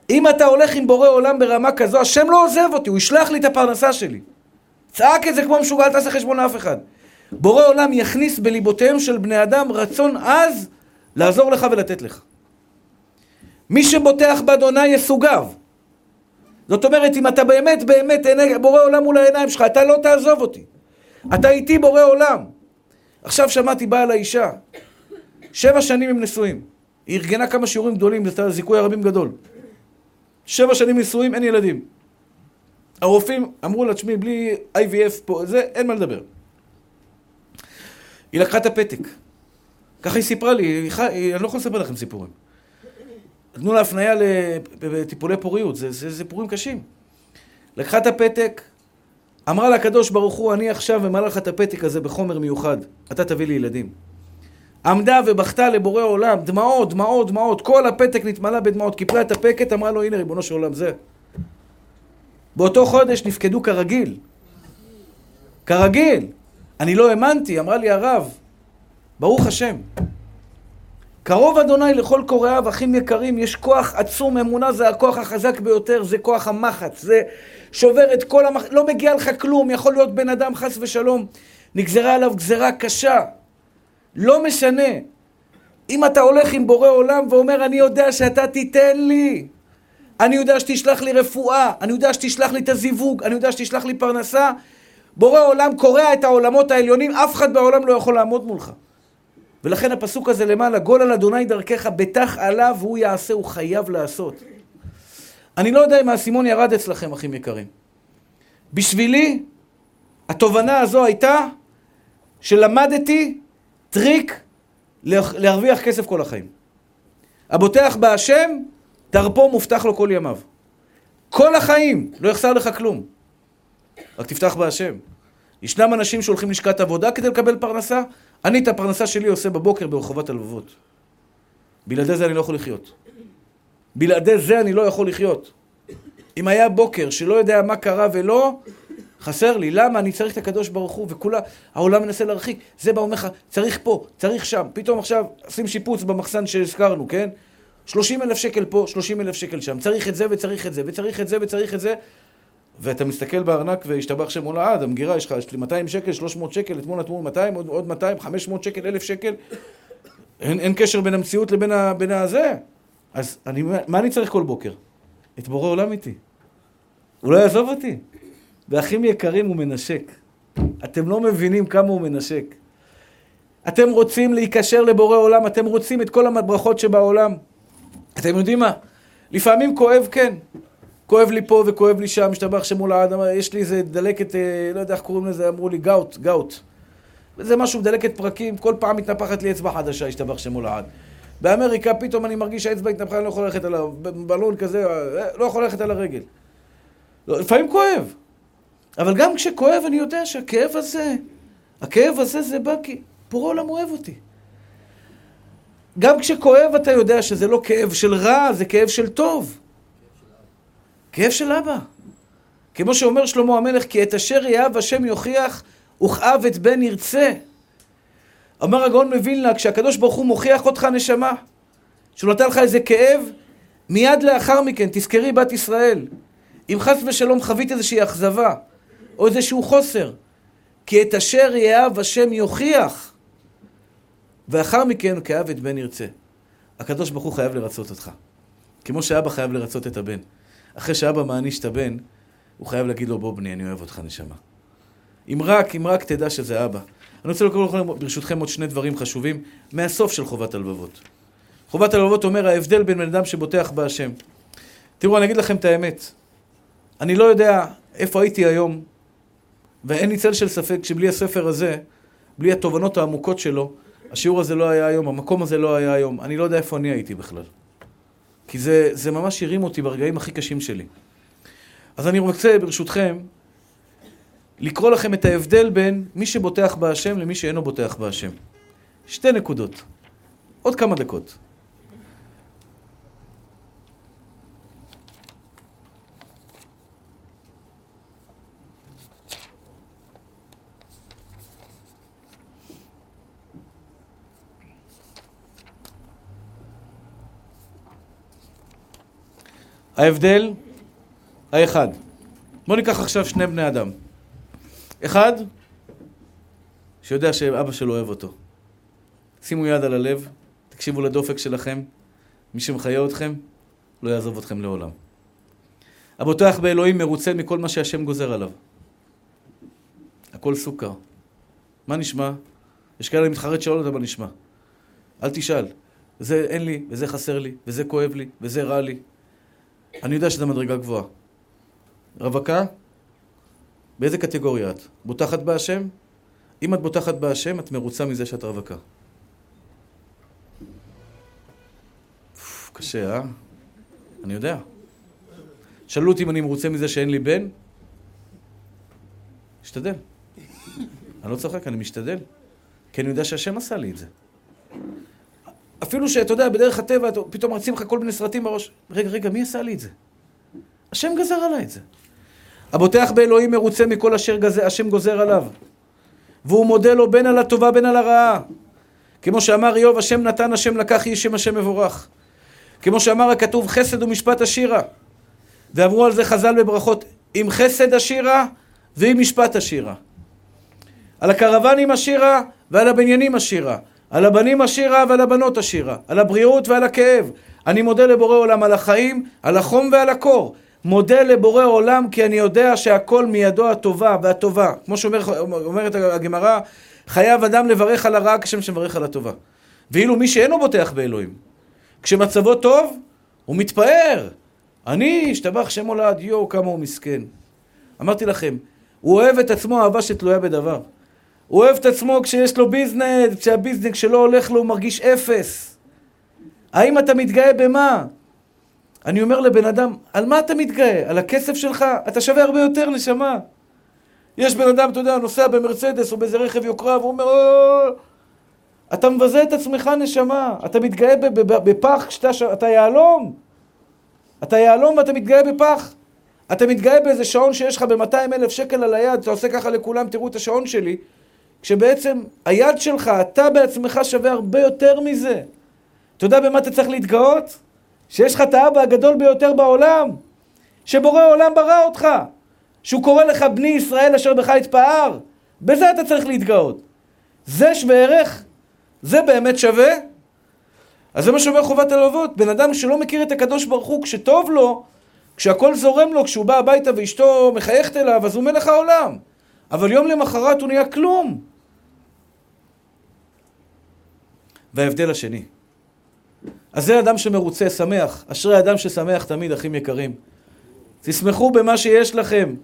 אם אתה הולך עם בורא עולם ברמה כזו, השם לא עוזב אותי, הוא ישלח לי את הפרנסה שלי. צעק את זה כמו משוגע, אל תעשה חשבון לאף אחד. בורא עולם יכניס בליבותיהם של בני אדם רצון עז לעזור לך ולתת לך. מי שבוטח באדוני יסוגיו. זאת אומרת, אם אתה באמת באמת בורא עולם מול העיניים שלך, אתה לא תעזוב אותי. אתה איתי בורא עולם. עכשיו שמעתי בעל האישה, שבע שנים הם נשואים. היא ארגנה כמה שיעורים גדולים, זה זיכוי הרבים גדול. שבע שנים נשואים, אין ילדים. הרופאים אמרו לה, תשמעי, בלי IVF פה, זה, אין מה לדבר. היא לקחה את הפתק. ככה היא סיפרה לי, היא, היא, אני לא יכול לספר לכם סיפורים. נתנו לה הפנייה לטיפולי פוריות, זה סיפורים קשים. לקחה את הפתק, אמרה לקדוש ברוך הוא, אני עכשיו ממלא לך את הפתק הזה בחומר מיוחד, אתה תביא לי ילדים. עמדה ובכתה לבורא עולם, דמעות, דמעות, דמעות, כל הפתק נתמלא בדמעות, קיפלה את הפקט, אמרה לו, הנה ריבונו של עולם, זה. באותו חודש נפקדו כרגיל. כרגיל. אני לא האמנתי, אמרה לי הרב, ברוך השם. קרוב אדוני לכל קוראיו, אחים יקרים, יש כוח עצום, אמונה זה הכוח החזק ביותר, זה כוח המחץ, זה שובר את כל המח... לא מגיע לך כלום, יכול להיות בן אדם חס ושלום, נגזרה עליו גזרה קשה. לא משנה. אם אתה הולך עם בורא עולם ואומר, אני יודע שאתה תיתן לי, אני יודע שתשלח לי רפואה, אני יודע שתשלח לי את הזיווג, אני יודע שתשלח לי פרנסה, בורא עולם קורע את העולמות העליונים, אף אחד בעולם לא יכול לעמוד מולך. ולכן הפסוק הזה למעלה, גול על אדוני דרכך, בטח עליו והוא יעשה, הוא חייב לעשות. אני לא יודע אם האסימון ירד אצלכם, אחים יקרים. בשבילי, התובנה הזו הייתה שלמדתי טריק להרוויח כסף כל החיים. הבוטח בהשם, דרפו מובטח לו כל ימיו. כל החיים, לא יחסר לך כלום. רק תפתח בהשם. ישנם אנשים שהולכים לשכת עבודה כדי לקבל פרנסה, אני את הפרנסה שלי עושה בבוקר ברחובות הלבבות. בלעדי זה אני לא יכול לחיות. בלעדי זה אני לא יכול לחיות. אם היה בוקר שלא יודע מה קרה ולא, חסר לי. למה? אני צריך את הקדוש ברוך הוא, וכולה, העולם מנסה להרחיק. זה בא אומר לך, צריך פה, צריך שם. פתאום עכשיו עושים שיפוץ במחסן שהזכרנו, כן? 30 אלף שקל פה, 30 אלף שקל שם. צריך את זה וצריך את זה, וצריך את זה וצריך את זה. ואתה מסתכל בארנק והשתבח שם מול העד, המגירה יש לך, יש לי 200 שקל, 300 שקל, אתמול נתנו 200, עוד, עוד 200, 500 שקל, 1,000 שקל. אין, אין קשר בין המציאות לבין ה, בין הזה. אז אני, מה אני צריך כל בוקר? את בורא עולם איתי. הוא לא יעזוב אותי. ואחים יקרים, הוא מנשק. אתם לא מבינים כמה הוא מנשק. אתם רוצים להיקשר לבורא עולם, אתם רוצים את כל הברכות שבעולם. אתם יודעים מה? לפעמים כואב, כן. כואב לי פה וכואב לי שם, משתבח שמול האדם, יש לי איזה דלקת, אה, לא יודע איך קוראים לזה, אמרו לי גאוט, גאוט. זה משהו מדלקת פרקים, כל פעם מתנפחת לי אצבע חדשה, השתבח שמו לעד. באמריקה פתאום אני מרגיש שהאצבע התנפחה, אני לא יכול ללכת על הבלון כזה, לא יכול ללכת על הרגל. לא, לפעמים כואב. אבל גם כשכואב אני יודע שהכאב הזה, הכאב הזה זה בא כי פורע עולם אוהב אותי. גם כשכואב אתה יודע שזה לא כאב של רע, זה כאב של טוב. כאב של אבא. כמו שאומר שלמה המלך, כי את אשר יאהב השם יוכיח, וכאב את בן ירצה. אמר הגאון מווילנה, כשהקדוש ברוך הוא מוכיח אותך נשמה, שהוא נתן לך איזה כאב, מיד לאחר מכן, תזכרי בת ישראל, אם חס ושלום חווית איזושהי אכזבה, או איזשהו חוסר, כי את אשר יאהב השם יוכיח, ואחר מכן כאב את בן ירצה. הקדוש ברוך הוא חייב לרצות אותך. כמו שאבא חייב לרצות את הבן. אחרי שאבא מעניש את הבן, הוא חייב להגיד לו, בוא בני, אני אוהב אותך נשמה. אם רק, אם רק תדע שזה אבא. אני רוצה לקרוא לכם ברשותכם עוד שני דברים חשובים מהסוף של חובת הלבבות. חובת הלבבות אומר ההבדל בין בן אדם שבוטח בהשם. תראו, אני אגיד לכם את האמת. אני לא יודע איפה הייתי היום, ואין לי צל של ספק שבלי הספר הזה, בלי התובנות העמוקות שלו, השיעור הזה לא היה היום, המקום הזה לא היה היום. אני לא יודע איפה אני הייתי בכלל. כי זה, זה ממש הרים אותי ברגעים הכי קשים שלי. אז אני רוצה, ברשותכם, לקרוא לכם את ההבדל בין מי שבוטח בהשם למי שאינו בוטח בהשם. שתי נקודות. עוד כמה דקות. ההבדל האחד. בואו ניקח עכשיו שני בני אדם. אחד, שיודע שאבא שלו אוהב אותו. שימו יד על הלב, תקשיבו לדופק שלכם, מי שמחיה אתכם, לא יעזוב אתכם לעולם. הבוטח באלוהים מרוצה מכל מה שהשם גוזר עליו. הכל סוכר. מה נשמע? יש כאלה מתחרט שלא יודעת מה נשמע. אל תשאל. זה אין לי, וזה חסר לי, וזה כואב לי, וזה רע לי. אני יודע שזו מדרגה גבוהה. רווקה? באיזה קטגוריה את? בוטחת בהשם? אם את בוטחת בהשם, את מרוצה מזה שאת רווקה. קשה, אה? אני יודע. שאלו אותי אם אני מרוצה מזה שאין לי בן? משתדל. אני לא צוחק, אני משתדל. כי אני יודע שהשם עשה לי את זה. אפילו שאתה יודע, בדרך הטבע, פתאום רצים לך כל מיני סרטים בראש. רגע, רגע, מי עשה לי את זה? השם גזר עליי את זה. הבוטח באלוהים מרוצה מכל אשר גזר, השם גוזר עליו. והוא מודה לו בין על הטובה בין על הרעה. כמו שאמר איוב, השם נתן, השם לקח, יהי שם השם מבורך. כמו שאמר הכתוב, חסד ומשפט עשירה. ואמרו על זה חז"ל בברכות, עם חסד עשירה ועם משפט עשירה. על הקרוונים עשירה ועל הבניינים עשירה. על הבנים עשירה ועל הבנות עשירה. על הבריאות ועל הכאב. אני מודה לבורא עולם על החיים, על החום ועל הקור. מודה לבורא עולם כי אני יודע שהכל מידו הטובה והטובה. כמו שאומרת הגמרא, חייב אדם לברך על הרע כשם שמברך על הטובה. ואילו מי שאינו בוטח באלוהים, כשמצבו טוב, הוא מתפאר. אני, השתבח שם הולד, יואו, כמה הוא מסכן. אמרתי לכם, הוא אוהב את עצמו אהבה שתלויה בדבר. הוא אוהב את עצמו כשיש לו ביזנס, כשהביזנס שלו הולך לו הוא מרגיש אפס. האם אתה מתגאה במה? אני אומר לבן אדם, על מה אתה מתגאה? על הכסף שלך? אתה שווה הרבה יותר, נשמה. יש בן אדם, אתה יודע, נוסע במרצדס או באיזה רכב יוקרה, והוא אומר, אתה מבזה את עצמך, נשמה. אתה מתגאה בפח כשאתה יהלום. אתה יהלום ואתה מתגאה בפח. אתה מתגאה באיזה שעון שיש לך ב-200 אלף שקל על היד, אתה עושה ככה לכולם, תראו את השעון שלי, כשבעצם היד שלך, אתה בעצמך שווה הרבה יותר מזה. אתה יודע במה אתה צריך להתגאות? שיש לך את האבא הגדול ביותר בעולם, שבורא עולם ברא אותך, שהוא קורא לך בני ישראל אשר בך יתפאר, בזה אתה צריך להתגאות. זה שווה ערך? זה באמת שווה? אז זה מה שאומר חובת הלוות. בן אדם שלא מכיר את הקדוש ברוך הוא, כשטוב לו, כשהכול זורם לו, כשהוא בא הביתה ואשתו מחייכת אליו, אז הוא מלך העולם. אבל יום למחרת הוא נהיה כלום. וההבדל השני, אז זה אדם שמרוצה, שמח. אשרי אדם ששמח תמיד, אחים יקרים. תשמחו במה שיש לכם,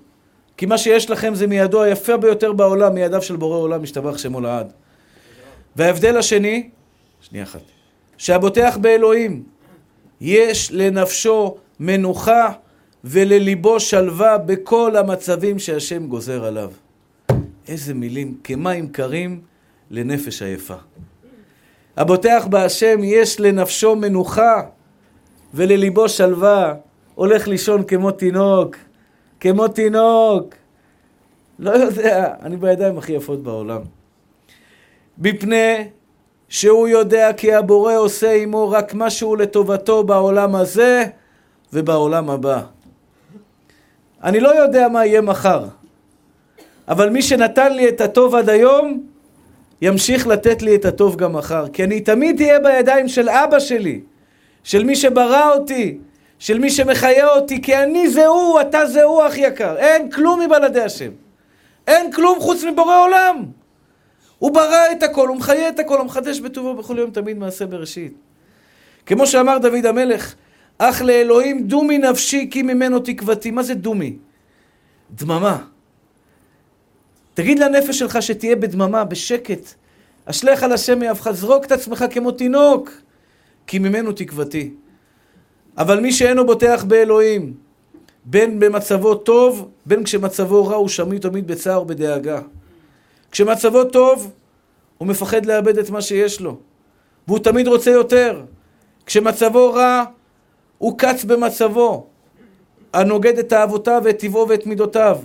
כי מה שיש לכם זה מידו היפה ביותר בעולם, מידיו של בורא עולם, משתבח שמו לעד. וההבדל השני, שנייה אחת, שהבוטח באלוהים, יש לנפשו מנוחה ולליבו שלווה בכל המצבים שהשם גוזר עליו. איזה מילים, כמים קרים לנפש עייפה. הבוטח בהשם יש לנפשו מנוחה ולליבו שלווה, הולך לישון כמו תינוק, כמו תינוק. לא יודע, אני בידיים הכי יפות בעולם. מפני שהוא יודע כי הבורא עושה עמו רק משהו לטובתו בעולם הזה ובעולם הבא. אני לא יודע מה יהיה מחר, אבל מי שנתן לי את הטוב עד היום, ימשיך לתת לי את הטוב גם מחר. כי אני תמיד אהיה בידיים של אבא שלי, של מי שברא אותי, של מי שמחיה אותי, כי אני זה הוא, אתה זה הוא, אח יקר. אין כלום מבלעדי השם. אין כלום חוץ מבורא עולם. הוא ברא את הכל, הוא מחיה את הכל, הוא מחדש בטובו בכל יום תמיד מעשה בראשית. כמו שאמר דוד המלך, אך לאלוהים דומי נפשי כי ממנו תקוותי. מה זה דומי? דממה. תגיד לנפש שלך שתהיה בדממה, בשקט. אשליך על השם מאבך, זרוק את עצמך כמו תינוק, כי ממנו תקוותי. אבל מי שאינו בוטח באלוהים, בין במצבו טוב, בין כשמצבו רע, הוא שמי תמיד בצער ובדאגה. כשמצבו טוב, הוא מפחד לאבד את מה שיש לו, והוא תמיד רוצה יותר. כשמצבו רע, הוא קץ במצבו, הנוגד את אהבותיו ואת טבעו ואת מידותיו.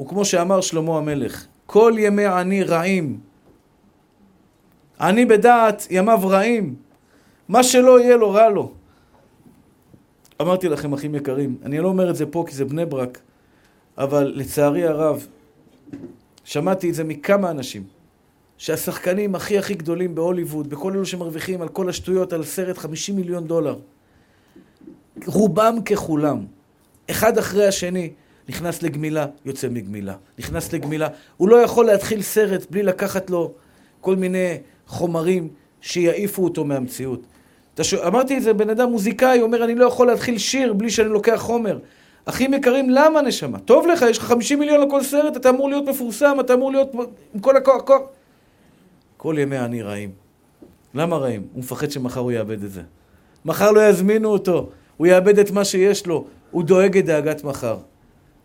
וכמו שאמר שלמה המלך, כל ימי עני רעים. עני בדעת ימיו רעים. מה שלא יהיה לו רע לו. אמרתי לכם, אחים יקרים, אני לא אומר את זה פה כי זה בני ברק, אבל לצערי הרב, שמעתי את זה מכמה אנשים, שהשחקנים הכי הכי גדולים בהוליווד, בכל אלו שמרוויחים על כל השטויות, על סרט 50 מיליון דולר, רובם ככולם, אחד אחרי השני, נכנס לגמילה, יוצא מגמילה. נכנס לגמילה. הוא לא יכול להתחיל סרט בלי לקחת לו כל מיני חומרים שיעיפו אותו מהמציאות. ש... אמרתי את זה, בן אדם מוזיקאי אומר, אני לא יכול להתחיל שיר בלי שאני לוקח חומר. אחים יקרים, למה נשמה? טוב לך, יש לך 50 מיליון לכל סרט, אתה אמור להיות מפורסם, אתה אמור להיות עם כל הכוח, כוח. כל ימי אני רעים. למה רעים? הוא מפחד שמחר הוא יאבד את זה. מחר לא יזמינו אותו, הוא יאבד את מה שיש לו, הוא דואג את דאגת מחר.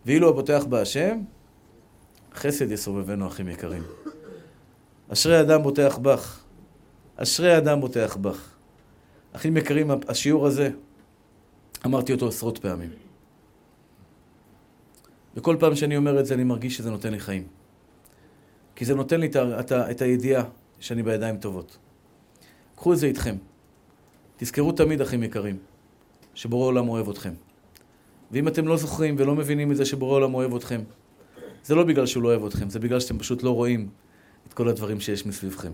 ואילו הבוטח בהשם, חסד יסובבנו אחים יקרים. אשרי אדם בוטח בך. אשרי אדם בוטח בך. אחים יקרים, השיעור הזה, אמרתי אותו עשרות פעמים. וכל פעם שאני אומר את זה, אני מרגיש שזה נותן לי חיים. כי זה נותן לי את, את, את הידיעה שאני בידיים טובות. קחו את זה איתכם. תזכרו תמיד, אחים יקרים, שבורא עולם אוהב אתכם. ואם אתם לא זוכרים ולא מבינים את זה שבורא עולם אוהב אתכם, זה לא בגלל שהוא לא אוהב אתכם, זה בגלל שאתם פשוט לא רואים את כל הדברים שיש מסביבכם.